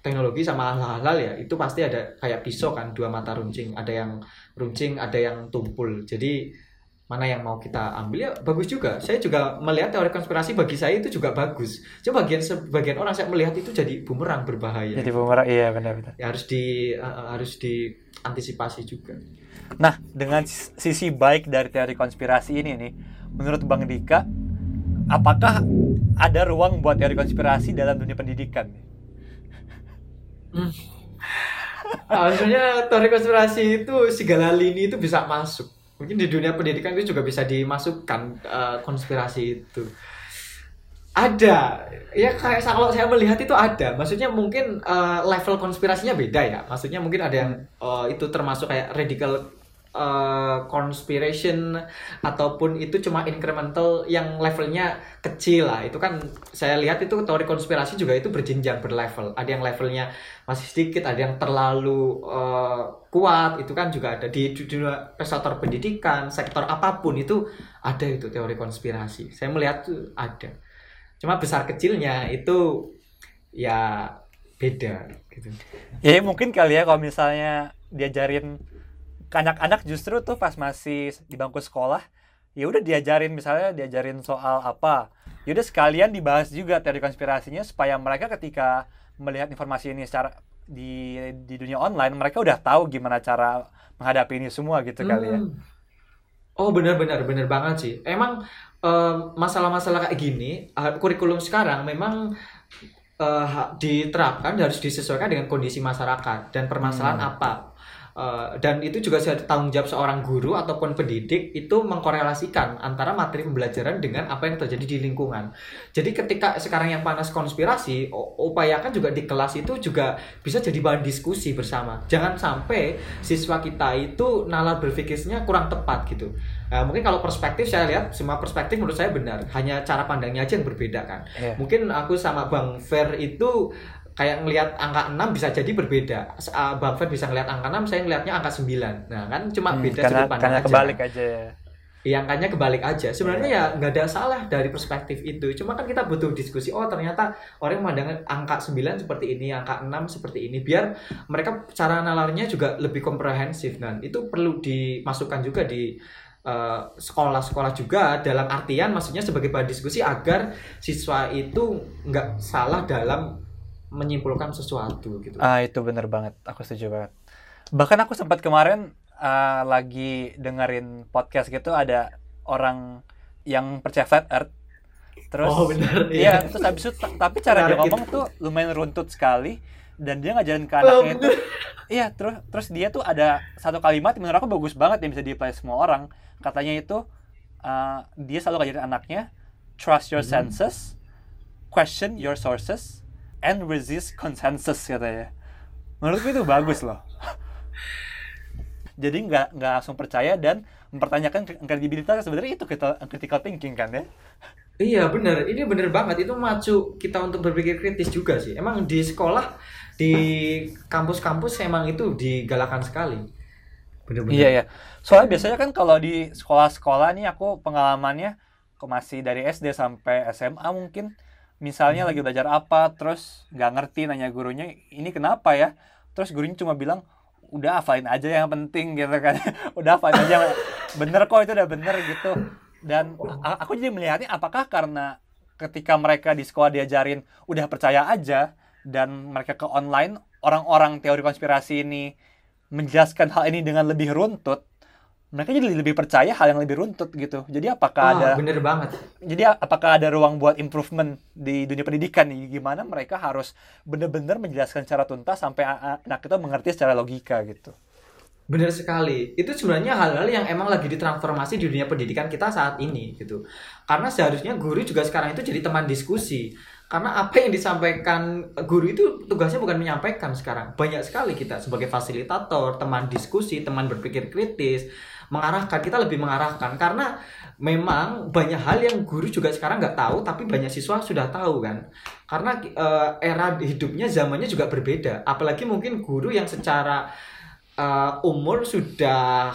Speaker 2: teknologi sama hal-hal ya. Itu pasti ada kayak pisau kan dua mata runcing. Ada yang runcing ada yang tumpul. Jadi mana yang mau kita ambil ya bagus juga saya juga melihat teori konspirasi bagi saya itu juga bagus cuma bagian sebagian orang saya melihat itu jadi bumerang berbahaya
Speaker 1: Jadi bumerang, iya benar-benar.
Speaker 2: ya harus di uh, harus diantisipasi juga
Speaker 1: Nah, dengan sis- sisi baik dari teori konspirasi ini nih, menurut Bang Dika, apakah ada ruang buat teori konspirasi dalam dunia pendidikan?
Speaker 2: Ah, Maksudnya teori konspirasi itu segala lini itu bisa masuk. Mungkin di dunia pendidikan itu juga bisa dimasukkan eh, konspirasi itu. Ada, ya kayak kalau saya melihat itu ada. Maksudnya mungkin eh, level konspirasinya beda ya. Maksudnya mungkin ada yang eh, itu termasuk kayak radical eh, conspiration ataupun itu cuma incremental yang levelnya kecil lah. Itu kan saya lihat itu teori konspirasi juga itu berjenjang berlevel. Ada yang levelnya masih sedikit, ada yang terlalu eh, kuat. Itu kan juga ada di di dunia sektor pendidikan, sektor apa pun itu ada itu teori konspirasi. Saya melihat tuh ada. Cuma besar kecilnya itu ya beda gitu.
Speaker 1: Ya mungkin kali ya kalau misalnya diajarin ke anak-anak justru tuh pas masih di bangku sekolah, ya udah diajarin misalnya diajarin soal apa. Ya udah sekalian dibahas juga teori konspirasinya supaya mereka ketika melihat informasi ini secara di di dunia online mereka udah tahu gimana cara menghadapi ini semua gitu kali ya.
Speaker 2: Hmm. Oh benar-benar benar banget sih. Emang em, masalah-masalah kayak gini eh, kurikulum sekarang memang ha- diterapkan harus disesuaikan dengan kondisi masyarakat dan permasalahan
Speaker 1: Hmm.
Speaker 2: apa. Eh, dan itu juga tanggung jawab seorang guru ataupun pendidik itu mengkorelasikan antara materi pembelajaran dengan apa yang terjadi di lingkungan. Jadi ketika sekarang yang panas konspirasi, upayakan juga di kelas itu juga bisa jadi bahan diskusi bersama. Jangan sampai siswa kita itu nalar berpikirnya kurang tepat gitu. Nah, mungkin kalau perspektif saya lihat semua perspektif menurut saya benar, hanya cara pandangnya aja yang berbeda kan.
Speaker 1: Iya.
Speaker 2: Mungkin aku sama Bang Fer itu kayak ngelihat angka 6 bisa jadi berbeda. Ah, Bang Fer bisa ngelihat angka 6, saya ngelihatnya angka 9. Nah, kan cuma
Speaker 1: Hmm,
Speaker 2: beda
Speaker 1: karena
Speaker 2: sudut pandang
Speaker 1: karena
Speaker 2: aja.
Speaker 1: kebalik aja ya.
Speaker 2: Iya, angkanya kebalik aja. Sebenarnya ya nggak ada salah dari perspektif itu. Cuma kan kita butuh diskusi. Oh, ternyata orang memandang angka 9 seperti ini, angka 6 seperti ini. Biar mereka cara nalarnya juga lebih komprehensif. Dan itu perlu dimasukkan juga di eh, sekolah-sekolah juga dalam artian maksudnya sebagai bahan diskusi agar siswa itu nggak salah dalam menyimpulkan sesuatu gitu.
Speaker 1: Ah itu bener banget, aku setuju banget. Bahkan aku sempat kemarin ah, lagi dengerin podcast gitu ada orang yang percaya flat earth. Terus
Speaker 2: oh, benar.
Speaker 1: Iya, terus habis itu ta- tapi cara dia ngomong
Speaker 2: itu.
Speaker 1: tuh lumayan runtut sekali dan dia ngajarin ke
Speaker 2: Oh,
Speaker 1: anaknya itu.
Speaker 2: bener.
Speaker 1: Iya, terus terus dia tuh ada satu kalimat menurut aku bagus banget yang bisa di-apply semua orang. Katanya itu ah, dia selalu ngajarin anaknya trust your
Speaker 2: Hmm.
Speaker 1: senses, question your sources, and resist consensus katanya. Menurutku itu bagus loh. Jadi nggak nggak langsung percaya dan mempertanyakan kredibilitas sebenarnya itu critical, critical thinking kan ya.
Speaker 2: Iya benar, ini benar banget. Itu macu kita untuk berpikir kritis juga sih. Emang di sekolah, di kampus-kampus emang itu digalakan sekali. Bener-bener.
Speaker 1: Iya ya. Soalnya biasanya kan kalau di sekolah-sekolah nih aku pengalamannya masih dari SD sampai SMA mungkin misalnya lagi belajar apa terus nggak ngerti nanya gurunya ini kenapa ya? Terus gurunya cuma bilang udah hafalin aja yang penting gitu kan. Udah hafalin aja bener kok itu udah bener gitu. Dan aku jadi melihatnya apakah karena ketika mereka di sekolah diajarin udah percaya aja dan mereka ke online orang-orang teori konspirasi ini menjelaskan hal ini dengan lebih runtut mereka jadi lebih percaya hal yang lebih runtut gitu jadi apakah ada
Speaker 2: Ah, bener banget.
Speaker 1: jadi apakah ada ruang buat improvement di dunia pendidikan nih? Gimana mereka harus benar-benar menjelaskan secara tuntas sampai anak itu mengerti secara logika gitu.
Speaker 2: Bener sekali. Itu sebenarnya hal-hal yang emang lagi ditransformasi di dunia pendidikan kita saat ini gitu. Karena seharusnya guru juga sekarang itu jadi teman diskusi. Karena apa yang disampaikan guru itu tugasnya bukan menyampaikan sekarang. Banyak sekali kita sebagai fasilitator, teman diskusi, teman berpikir kritis, mengarahkan kita lebih mengarahkan. Karena memang banyak hal yang guru juga sekarang nggak tahu tapi banyak siswa sudah tahu kan? Karena uh, era hidupnya zamannya juga berbeda. Apalagi mungkin guru yang secara uh, umur sudah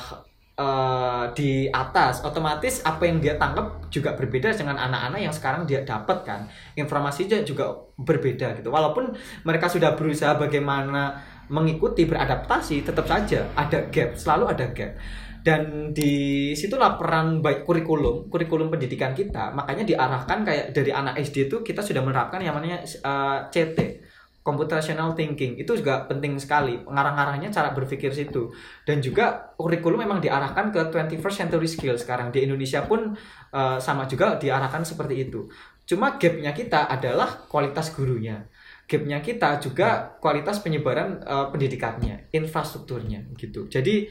Speaker 2: uh, di atas otomatis apa yang dia tangkap juga berbeda dengan anak-anak yang sekarang dia dapat kan? Informasinya juga berbeda gitu. Walaupun mereka sudah berusaha bagaimana mengikuti beradaptasi tetap saja ada gap selalu ada gap dan di situlah peran baik kurikulum kurikulum pendidikan kita makanya diarahkan kayak dari anak SD itu kita sudah menerapkan yang namanya uh, CT computational thinking. Itu juga penting sekali ngarah-ngarahnya cara berpikir situ. Dan juga kurikulum memang diarahkan ke 21st century skill sekarang. Di Indonesia pun uh, sama juga diarahkan seperti itu. Cuma gapnya kita adalah kualitas gurunya. Gapnya kita juga kualitas penyebaran uh, pendidikannya infrastrukturnya gitu. Jadi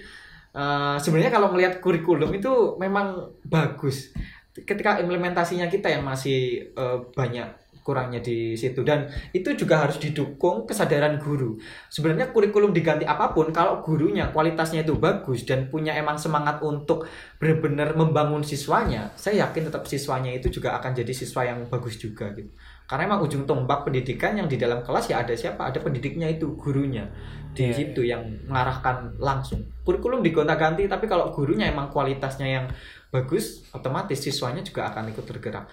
Speaker 2: uh, sebenarnya kalau melihat kurikulum itu memang bagus. Ketika implementasinya kita yang masih uh, banyak kurangnya di situ. Dan itu juga harus didukung kesadaran guru. Sebenarnya kurikulum diganti apa pun kalau gurunya kualitasnya itu bagus dan punya emang semangat untuk benar-benar membangun siswanya saya yakin tetap siswanya itu juga akan jadi siswa yang bagus juga gitu karena emang ujung tombak pendidikan yang di dalam kelas ya ada siapa ada pendidiknya itu gurunya di yeah. situ yang mengarahkan langsung kurikulum digonta-ganti tapi kalau gurunya emang kualitasnya yang bagus otomatis siswanya juga akan ikut tergerak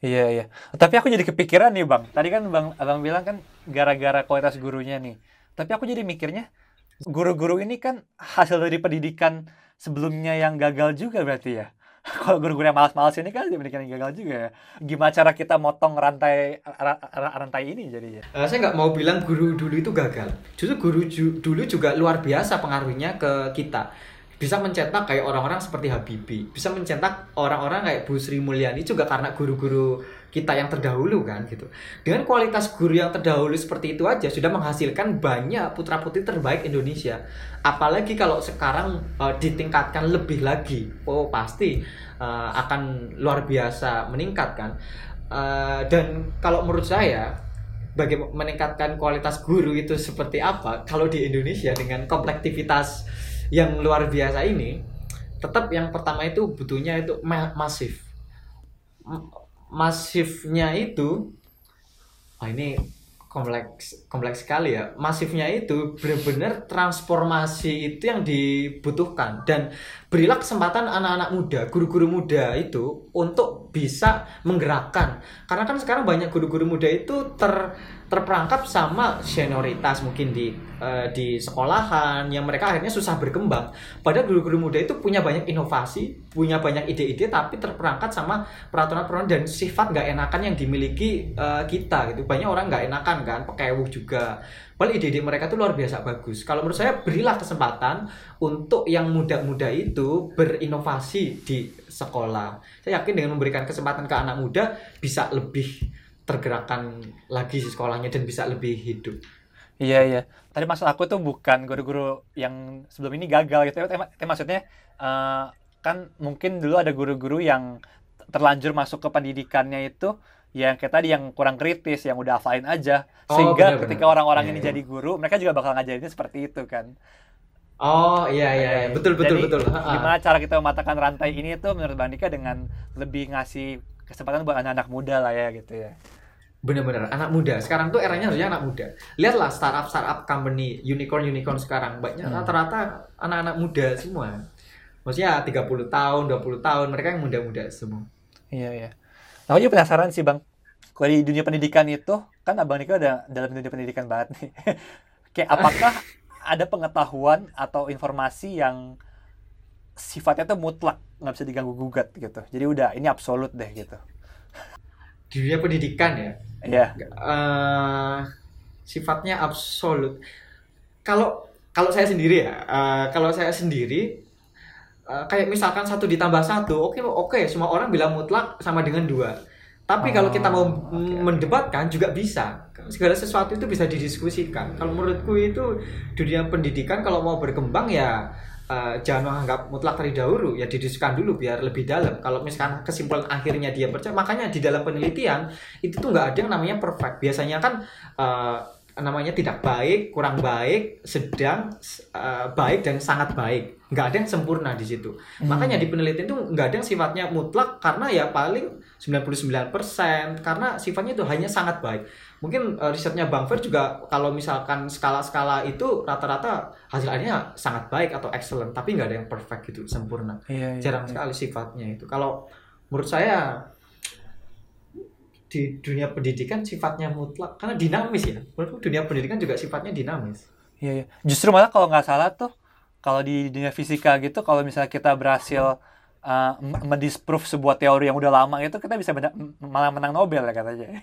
Speaker 1: Iya iya. Tapi aku jadi kepikiran nih bang. Tadi kan bang abang bilang kan gara-gara kualitas gurunya nih. Tapi aku jadi mikirnya guru-guru ini kan hasil dari pendidikan sebelumnya yang gagal juga berarti ya. Kalau guru-guru yang malas-malas ini kan yang gagal juga ya. Gimana cara kita motong rantai rantai ini jadinya?
Speaker 2: Uh, saya nggak mau bilang guru dulu itu gagal. Justru guru ju dulu juga luar biasa pengaruhnya ke kita bisa mencetak kayak orang-orang seperti Habibie, bisa mencetak orang-orang kayak Bu Sri Mulyani juga karena guru-guru kita yang terdahulu kan gitu. Dengan kualitas guru yang terdahulu seperti itu aja sudah menghasilkan banyak putra-putri terbaik Indonesia. Apalagi kalau sekarang uh, ditingkatkan lebih lagi, oh pasti uh, akan luar biasa meningkat kan. Uh, dan kalau menurut saya bagaimana meningkatkan kualitas guru itu seperti apa kalau di Indonesia dengan komplektivitas yang luar biasa ini tetap yang pertama itu butuhnya itu ma masif. Masifnya itu oh ini kompleks kompleks sekali ya. Masifnya itu benar-benar transformasi itu yang dibutuhkan dan berilah kesempatan anak-anak muda guru-guru muda itu untuk bisa menggerakkan. Karena kan sekarang banyak guru-guru muda itu ter terperangkap sama senioritas mungkin di uh, di sekolahan yang mereka akhirnya susah berkembang. Padahal guru-guru muda itu punya banyak inovasi, punya banyak ide-ide, tapi terperangkat sama peraturan-peraturan dan sifat nggak enakan yang dimiliki uh, kita gitu. Banyak orang nggak enakan kan, pekewuh juga. Padahal ide-ide mereka itu luar biasa bagus. Kalau menurut saya berilah kesempatan untuk yang muda-muda itu berinovasi di sekolah. Saya yakin dengan memberikan kesempatan ke anak muda bisa lebih tergerakkan lagi sekolahnya dan bisa lebih hidup.
Speaker 1: Iya iya. Tadi maksud aku tuh bukan guru-guru yang sebelum ini gagal gitu. Tapi, tapi maksudnya uh, kan mungkin dulu ada guru-guru yang terlanjur masuk ke pendidikannya itu yang kayak tadi yang kurang kritis, yang udah hafalin aja. Oh, Sehingga bener, ketika orang-orang yeah, ini yeah. jadi guru, mereka juga bakal ngajarinnya seperti itu kan.
Speaker 2: Oh iya iya, iya. betul betul
Speaker 1: Jadi,
Speaker 2: betul.
Speaker 1: Gimana cara kita mematahkan rantai ini tuh menurut Bang Dika dengan lebih ngasih kesempatan buat anak-anak muda lah ya gitu ya.
Speaker 2: Bener-bener anak muda. Sekarang tuh eranya harusnya anak muda. Lihatlah startup startup company unicorn unicorn sekarang banyak hmm. rata-rata anak-anak muda semua. Maksudnya 30 tahun, 20 tahun, mereka yang muda-muda semua.
Speaker 1: Iya, iya. Nah, aku juga penasaran sih, Bang. Kalau di dunia pendidikan itu, kan Abang Niko udah dalam dunia pendidikan banget nih. Kayak apakah ada pengetahuan atau informasi yang sifatnya tuh mutlak, nggak bisa diganggu gugat gitu. Jadi udah, ini absolut deh gitu.
Speaker 2: Dunia pendidikan ya?
Speaker 1: Iya.
Speaker 2: Uh, sifatnya absolut. Kalau kalau saya sendiri ya, uh, kalau saya sendiri uh, kayak misalkan satu ditambah satu, oke okay, oke, okay, semua orang bilang mutlak sama dengan dua. Tapi oh, kalau kita mau okay. mendebatkan juga bisa. Segala sesuatu itu bisa didiskusikan. Kalau menurutku itu dunia pendidikan kalau mau berkembang ya uh, jangan menganggap mutlak terlebih dahulu ya didiskusikan dulu biar lebih dalam kalau misalkan kesimpulan akhirnya dia percaya makanya di dalam penelitian itu tuh nggak ada yang namanya perfect biasanya kan uh, namanya tidak baik, kurang baik, sedang uh, baik dan sangat baik. Nggak ada yang sempurna di situ. Hmm. Makanya di penelitian itu nggak ada yang sifatnya mutlak karena ya paling 99% karena sifatnya itu hanya sangat baik. Mungkin uh, risetnya Bang Fer juga kalau misalkan skala-skala itu rata-rata hasilnya sangat baik atau excellent, tapi nggak ada yang perfect gitu, sempurna. Iya, iya, Jarang iya. sekali sifatnya itu. Kalau menurut saya di dunia pendidikan sifatnya mutlak karena dinamis ya. Menurutku dunia pendidikan juga sifatnya dinamis.
Speaker 1: Iya, iya. Justru malah kalau nggak salah tuh kalau di dunia fisika gitu kalau misalnya kita berhasil uh, mendisprove sebuah teori yang udah lama itu kita bisa malah menang Nobel ya katanya.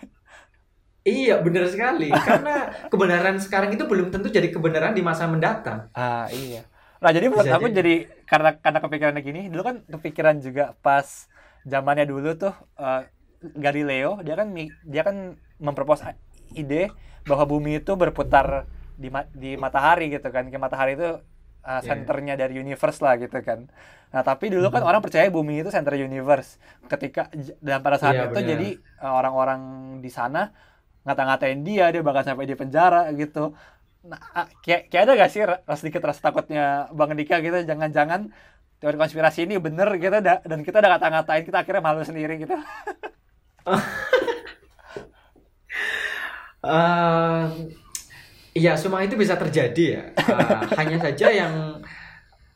Speaker 2: Iya, benar sekali. Karena kebenaran sekarang itu belum tentu jadi kebenaran di masa mendatang.
Speaker 1: Ah, iya. Nah, jadi menurut aku jadi karena karena kepikiran gini, dulu kan kepikiran juga pas zamannya dulu tuh uh, Galileo dia kan dia kan mempropos ide bahwa bumi itu berputar di di matahari gitu kan ke matahari itu uh, senternya yeah. dari universe lah gitu kan nah tapi dulu kan mm -hmm. orang percaya bumi itu center universe ketika dan pada saat yeah, itu bener. jadi uh, orang-orang di sana ngata-ngatain dia dia bakal sampai di penjara gitu nah kayak kayak ada gak sih ras sedikit rasa takutnya bang Dika gitu jangan-jangan teori konspirasi ini bener gitu dan kita udah ngata-ngatain kita akhirnya malu sendiri gitu
Speaker 2: uh, Iya, semua itu bisa terjadi ya. Uh, hanya saja yang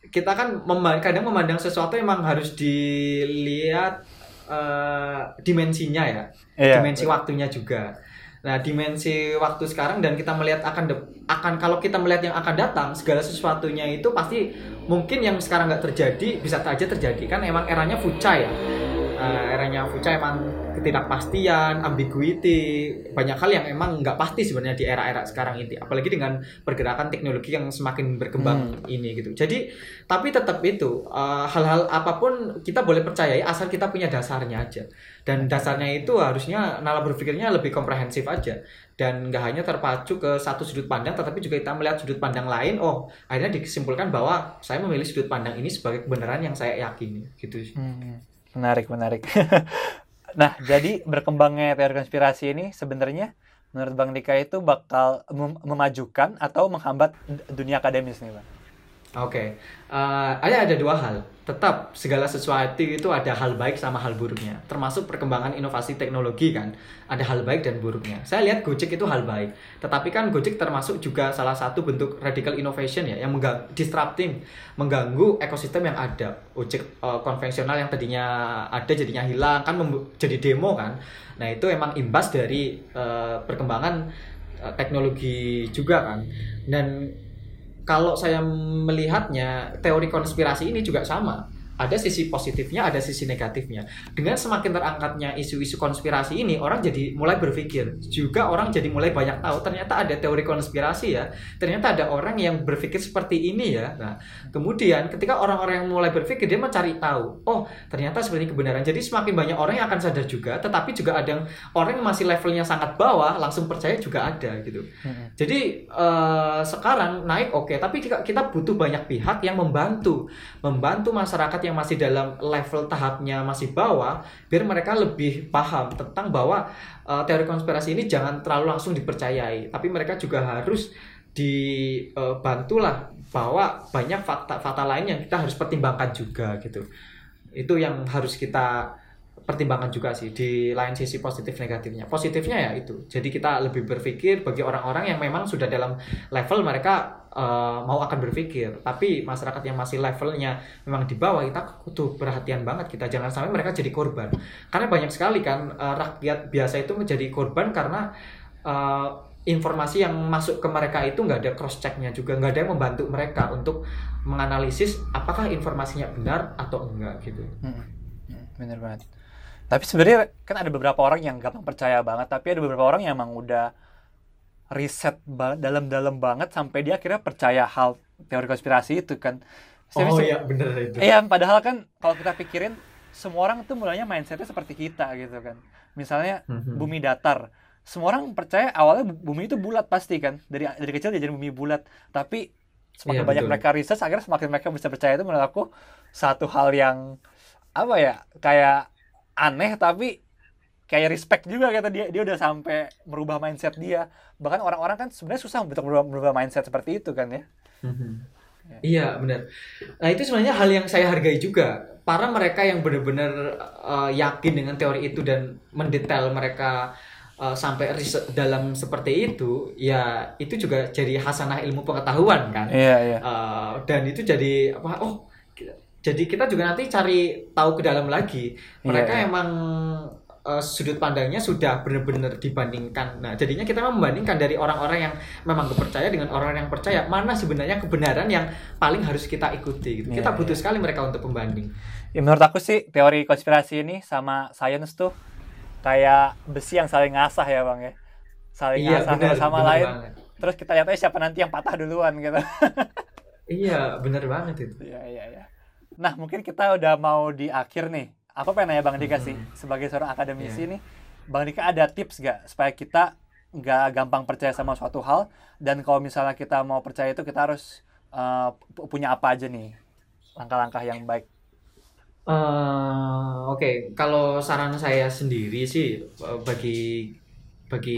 Speaker 2: kita kan mem kadang memandang sesuatu emang harus dilihat uh, dimensinya ya, iya. dimensi waktunya juga. Nah, dimensi waktu sekarang dan kita melihat akan akan kalau kita melihat yang akan datang, segala sesuatunya itu pasti mungkin yang sekarang nggak terjadi bisa saja terjadi. Kan emang eranya fuca ya. Uh, eranya Fuca emang ketidakpastian, ambiguity, banyak hal yang emang nggak pasti sebenarnya di era-era sekarang ini. Apalagi dengan pergerakan teknologi yang semakin berkembang hmm. ini gitu. Jadi, tapi tetap itu eh, hal-hal apa pun kita boleh percayai asal kita punya dasarnya aja. Dan dasarnya itu harusnya nalar berpikirnya lebih komprehensif aja dan nggak hanya terpacu ke satu sudut pandang tetapi juga kita melihat sudut pandang lain oh akhirnya disimpulkan bahwa saya memilih sudut pandang ini sebagai kebenaran yang saya yakini gitu hmm.
Speaker 1: Menarik, menarik. nah, jadi berkembangnya teori konspirasi ini sebenarnya menurut Bang Dika itu bakal mem memajukan atau menghambat dunia akademis nih, Bang?
Speaker 2: Oke, okay. uh, eh, ada ada dua hal. Tetap segala sesuatu itu ada hal baik sama hal buruknya. Termasuk perkembangan inovasi teknologi kan, ada hal baik dan buruknya. Saya lihat Gojek itu hal baik. Tetapi kan Gojek termasuk juga salah satu bentuk radical innovation ya, yang menggang disrupting, mengganggu ekosistem yang ada. Gojek uh, konvensional yang tadinya ada jadinya hilang kan jadi demo kan. Nah itu emang imbas dari uh, perkembangan uh, teknologi juga kan. Dan kalau saya melihatnya teori konspirasi ini juga sama ada sisi positifnya, ada sisi negatifnya. Dengan semakin terangkatnya isu-isu konspirasi ini, orang jadi mulai berpikir. Juga orang jadi mulai banyak tahu, ternyata ada teori konspirasi ya. Ternyata ada orang yang berpikir seperti ini ya. Nah, kemudian ketika orang-orang yang mulai berpikir, dia mencari tahu. Oh, ternyata seperti kebenaran. Jadi semakin banyak orang yang akan sadar juga, tetapi juga ada orang yang masih levelnya sangat bawah, langsung percaya juga ada gitu. Hmm. Jadi uh, sekarang naik oke, okay, tapi kita, kita butuh banyak pihak yang membantu. Membantu masyarakat yang yang masih dalam level tahapnya masih bawah biar mereka lebih paham tentang bahwa uh, teori konspirasi ini jangan terlalu langsung dipercayai tapi mereka juga harus dibantulah uh, bahwa banyak fakta-fakta lain yang kita harus pertimbangkan juga gitu itu yang harus kita pertimbangan juga sih di lain sisi positif negatifnya. Positifnya ya itu. Jadi kita lebih berpikir bagi orang-orang yang memang sudah dalam level mereka uh, mau akan berpikir. Tapi masyarakat yang masih levelnya memang di bawah kita kudu perhatian banget kita jangan sampai mereka jadi korban. Karena banyak sekali kan uh, rakyat biasa itu menjadi korban karena uh, informasi yang masuk ke mereka itu nggak ada cross checknya juga nggak ada yang membantu mereka untuk menganalisis apakah informasinya benar atau enggak gitu. Hmm,
Speaker 1: hmm benar banget. Tapi sebenarnya kan ada beberapa orang yang gampang percaya banget, tapi ada beberapa orang yang emang udah riset dalam-dalam banget sampai dia akhirnya percaya hal teori konspirasi itu kan.
Speaker 2: Saya oh iya bener itu.
Speaker 1: Iya padahal kan kalau kita pikirin semua orang tuh mulanya mindsetnya seperti kita gitu kan. Misalnya mm-hmm. bumi datar, semua orang percaya awalnya bumi itu bulat pasti kan dari dari kecil dia jadi bumi bulat. Tapi semakin iya, banyak betul. mereka riset, akhirnya semakin mereka bisa percaya itu menurut aku satu hal yang apa ya kayak aneh tapi kayak respect juga kata dia dia udah sampai merubah mindset dia bahkan orang-orang kan sebenarnya susah untuk merubah, merubah mindset seperti itu kan ya
Speaker 2: Iya benar. Nah itu sebenarnya hal yang saya hargai juga. Para mereka yang benar-benar uh, yakin dengan teori itu dan mendetail mereka uh, sampai riset dalam seperti itu, ya itu juga jadi hasanah ilmu pengetahuan kan.
Speaker 1: iya iya
Speaker 2: Uh, dan itu jadi apa? Oh, jadi kita juga nanti cari tahu ke dalam lagi. Mereka
Speaker 1: Iya, iya.
Speaker 2: emang uh, sudut pandangnya sudah benar-benar dibandingkan. Nah, jadinya kita memang membandingkan dari orang-orang yang memang percaya dengan orang yang percaya mana sebenarnya kebenaran yang paling harus kita ikuti. Gitu.
Speaker 1: Iya,
Speaker 2: kita butuh
Speaker 1: iya.
Speaker 2: sekali mereka untuk pembanding.
Speaker 1: Ya, menurut aku sih teori konspirasi ini sama science tuh kayak besi yang saling ngasah ya bang ya saling
Speaker 2: Iya,
Speaker 1: ngasah satu sama
Speaker 2: benar
Speaker 1: lain
Speaker 2: banget.
Speaker 1: terus kita lihat aja siapa nanti yang patah duluan gitu
Speaker 2: Iya, benar banget itu.
Speaker 1: Iya iya iya. Nah mungkin kita udah mau di akhir nih. Aku pengen nanya Bang Dika sih
Speaker 2: Mhm.
Speaker 1: sebagai seorang akademisi
Speaker 2: Iya.
Speaker 1: nih, Bang Dika ada tips gak supaya kita nggak gampang percaya sama suatu hal dan kalau misalnya kita mau percaya itu kita harus uh, pu- punya apa aja nih langkah-langkah yang baik.
Speaker 2: Eh, Oke, kalau saran saya sendiri sih eh, bagi bagi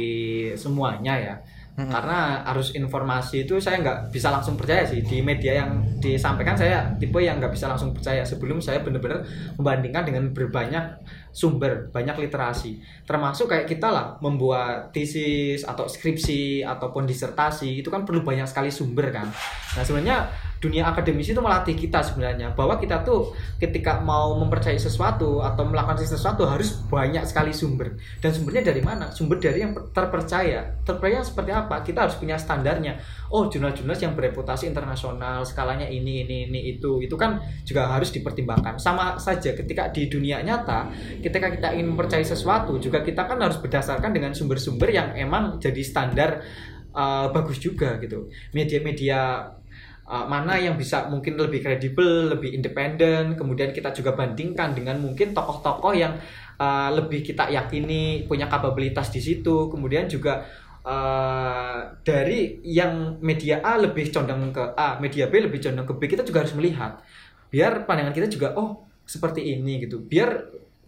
Speaker 2: semuanya ya,
Speaker 1: Mhm.
Speaker 2: karena arus informasi itu saya nggak bisa langsung percaya sih di media yang disampaikan saya tipe yang nggak bisa langsung percaya sebelum saya benar-benar membandingkan dengan berbanyak sumber, banyak literasi, termasuk kayak kita lah membuat tesis atau skripsi ataupun disertasi itu kan perlu banyak sekali sumber kan. Nah sebenarnya dunia akademisi itu melatih kita sebenarnya. Bahwa kita tuh ketika mau mempercayai sesuatu atau melakukan sesuatu harus banyak sekali sumber. Dan sumbernya dari mana? Sumber dari yang terpercaya. Terpercaya seperti apa? Kita harus punya standarnya. Oh jurnal-jurnal yang bereputasi internasional skalanya ini ini ini itu itu kan juga harus dipertimbangkan. Sama saja ketika di dunia nyata ketika kita ingin mempercayai sesuatu juga kita kan harus berdasarkan dengan sumber-sumber yang emang jadi standar uh, bagus juga gitu. Media-media uh, mana yang bisa mungkin lebih kredibel, lebih independen, kemudian kita juga bandingkan dengan mungkin tokoh-tokoh yang uh, lebih kita yakini punya kapabilitas di situ, kemudian juga uh, dari yang media A lebih condong ke A, media B lebih condong ke B, kita juga harus melihat. Biar pandangan kita juga oh seperti ini gitu, biar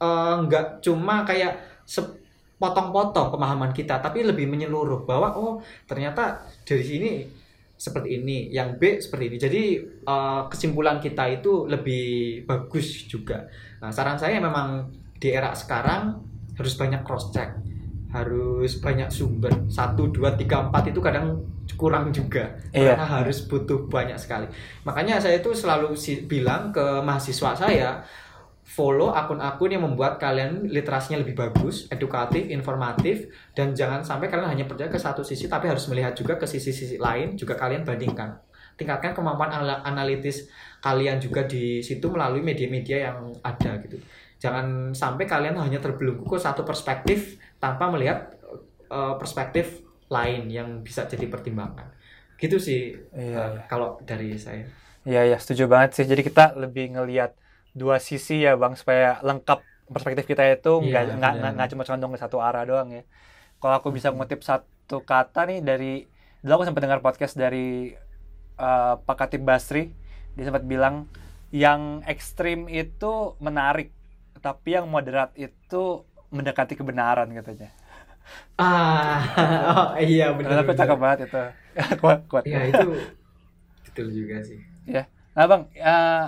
Speaker 2: uh, nggak cuma kayak sepotong-potong pemahaman kita, tapi lebih menyeluruh bahwa oh ternyata dari sini seperti ini, yang B seperti ini. Jadi uh, kesimpulan kita itu lebih bagus juga. Nah, saran saya memang di era sekarang harus banyak cross check, harus banyak sumber. Satu, dua, tiga, empat itu kadang kurang juga.
Speaker 1: Iya.
Speaker 2: Karena harus butuh banyak sekali. Makanya saya itu selalu si- bilang ke mahasiswa saya, follow akun-akun yang membuat kalian literasinya lebih bagus, edukatif, informatif, dan jangan sampai kalian hanya percaya ke satu sisi, tapi harus melihat juga ke sisi-sisi lain, juga kalian bandingkan. Tingkatkan kemampuan analitis kalian juga di situ melalui media-media yang ada gitu. Jangan sampai kalian hanya terbelenggu ke satu perspektif tanpa melihat eh, perspektif lain yang bisa jadi pertimbangan. Gitu sih
Speaker 1: Iya,
Speaker 2: eh,
Speaker 1: iya.
Speaker 2: kalau dari saya.
Speaker 1: Iya iya setuju banget sih. Jadi kita lebih ngelihat dua sisi ya bang supaya lengkap perspektif kita itu
Speaker 2: Iya,
Speaker 1: nggak nggak
Speaker 2: benar.
Speaker 1: nggak cuma condong ke satu arah doang ya. Kalau aku bisa ngutip satu kata nih dari dulu aku sempat dengar podcast dari eh, Pak Katib Basri dia sempat bilang yang ekstrim itu menarik tapi yang moderat itu mendekati kebenaran katanya.
Speaker 2: Ah, oh, iya benar.
Speaker 1: aku cakep banget itu. kuat kuat.
Speaker 2: Iya itu betul juga sih.
Speaker 1: Nah bang, eh,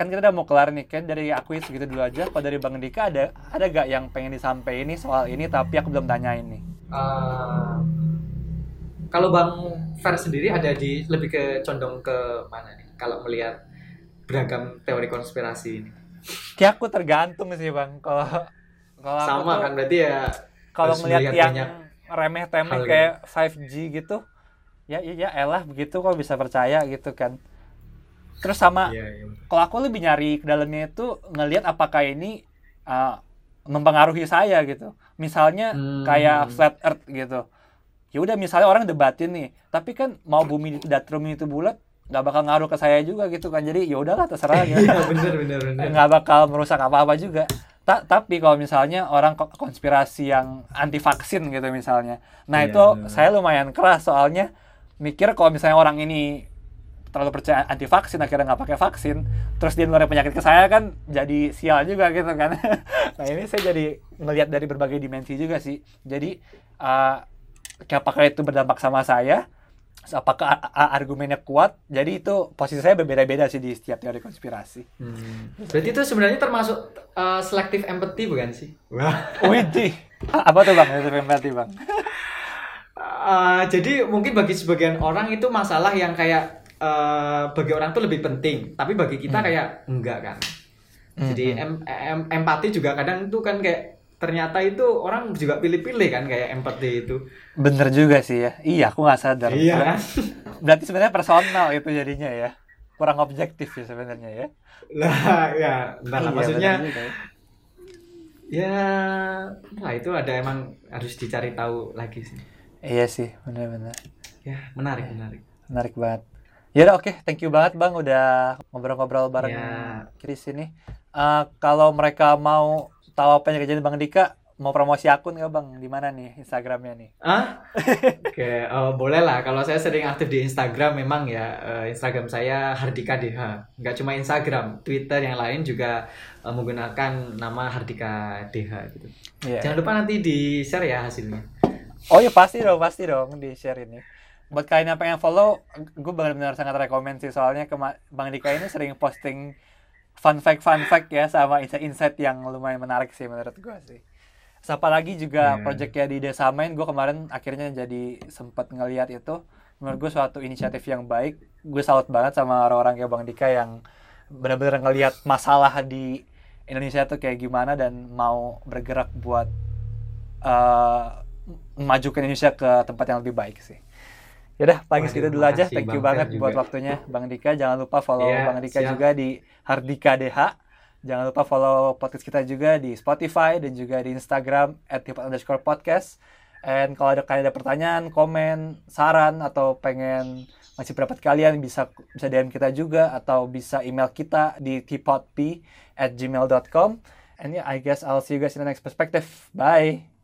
Speaker 1: kan kita udah mau kelar nih kan dari aku segitu dulu aja. Kalau dari bang Dika ada ada gak yang pengen disampaikan ini soal ini tapi aku belum tanyain nih.
Speaker 2: Eh, kalau Bang Fer sendiri ada di lebih ke condong ke mana nih? Kalau melihat beragam teori konspirasi ini.
Speaker 1: Kayak aku tergantung sih bang. Kalau kalau
Speaker 2: Sama
Speaker 1: tuh-
Speaker 2: kan berarti ya
Speaker 1: kalau melihat yang remeh temeh kayak 5G gitu, ya iya ya elah begitu kok bisa percaya gitu kan. Terus sama
Speaker 2: Iya, iya.
Speaker 1: kalau aku lebih nyari ke dalamnya itu ngelihat apakah ini uh, mempengaruhi saya gitu. Misalnya
Speaker 2: Hmm.
Speaker 1: kayak flat earth gitu. Ya udah misalnya orang debatin nih, tapi kan mau bumi datar bumi itu bulat nggak bakal ngaruh ke saya juga gitu kan. Jadi ya udahlah terserah gitu.
Speaker 2: Iya benar benar benar.
Speaker 1: nggak bakal merusak apa-apa juga. Ta- tapi kalau misalnya orang ko- konspirasi yang anti vaksin gitu misalnya, nah
Speaker 2: Iya,
Speaker 1: itu
Speaker 2: benar.
Speaker 1: saya lumayan keras soalnya mikir kalau misalnya orang ini terlalu percaya anti vaksin akhirnya nggak pakai vaksin terus dia ngeluarin penyakit ke saya kan jadi sial juga gitu kan. Nah ini saya jadi ngelihat dari berbagai dimensi juga sih. Jadi uh, apakah itu berdampak sama saya? Apakah argumennya kuat? Jadi itu posisi saya berbeda-beda sih di setiap teori konspirasi.
Speaker 2: Hmm. berarti itu sebenarnya termasuk uh, selective empathy bukan sih?
Speaker 1: Wah. Wih, apa tuh bang? Selective empathy bang?
Speaker 2: Uh, jadi mungkin bagi sebagian orang itu masalah yang kayak uh, bagi orang tuh lebih penting tapi bagi kita hmm. kayak enggak kan hmm. jadi hmm. em, em, empati juga kadang itu kan kayak ternyata itu orang juga pilih-pilih kan kayak empati itu.
Speaker 1: Bener juga sih ya. Iya, aku nggak sadar.
Speaker 2: Iya.
Speaker 1: Berarti sebenarnya personal itu jadinya ya. Kurang objektif ya sebenarnya ya.
Speaker 2: Lah, ya, entah iya, maksudnya. Ya. ya, nah itu ada emang harus dicari tahu lagi sih.
Speaker 1: Iya sih, benar-benar.
Speaker 2: Ya, menarik, ya. menarik.
Speaker 1: Menarik banget. Ya udah oke, okay. thank you banget Bang udah ngobrol-ngobrol bareng ya. Chris ini. Uh, kalau mereka mau tahu apa yang kerjaan Bang Dika, mau promosi akun nggak Bang? Di mana nih Instagramnya nih?
Speaker 2: Ah? Oke, okay, uh, boleh lah. Kalau saya sering aktif di Instagram memang ya uh, Instagram saya Hardika DH. Nggak cuma Instagram, Twitter yang lain juga uh, menggunakan nama Hardika DH gitu. Yeah. Jangan lupa nanti di share ya hasilnya.
Speaker 1: Oh ya pasti dong, pasti dong di share ini. Buat kalian yang pengen follow, gue benar-benar sangat rekomend sih soalnya ke Bang Dika ini sering posting fun fact fun fact ya sama insight-insight yang lumayan menarik sih menurut gue sih. Siapa lagi juga yeah. proyeknya di Desa Main, gue kemarin akhirnya jadi sempat ngeliat itu. Menurut gue suatu inisiatif yang baik. Gue salut banget sama orang-orang kayak Bang Dika yang benar-benar ngelihat masalah di Indonesia tuh kayak gimana dan mau bergerak buat uh, memajukan Indonesia ke tempat yang lebih baik sih. Yaudah, paling segitu dulu aja. Thank you banget juga. buat waktunya Bang Dika. Jangan lupa follow yeah, Bang Dika siap. juga di Hardika DH. Jangan lupa follow podcast kita juga di Spotify dan juga di Instagram at underscore podcast. And kalau ada kalian ada pertanyaan, komen, saran, atau pengen masih pendapat kalian bisa bisa DM kita juga atau bisa email kita di tipotp at gmail.com. And yeah, I guess I'll see you guys in the next perspective. Bye!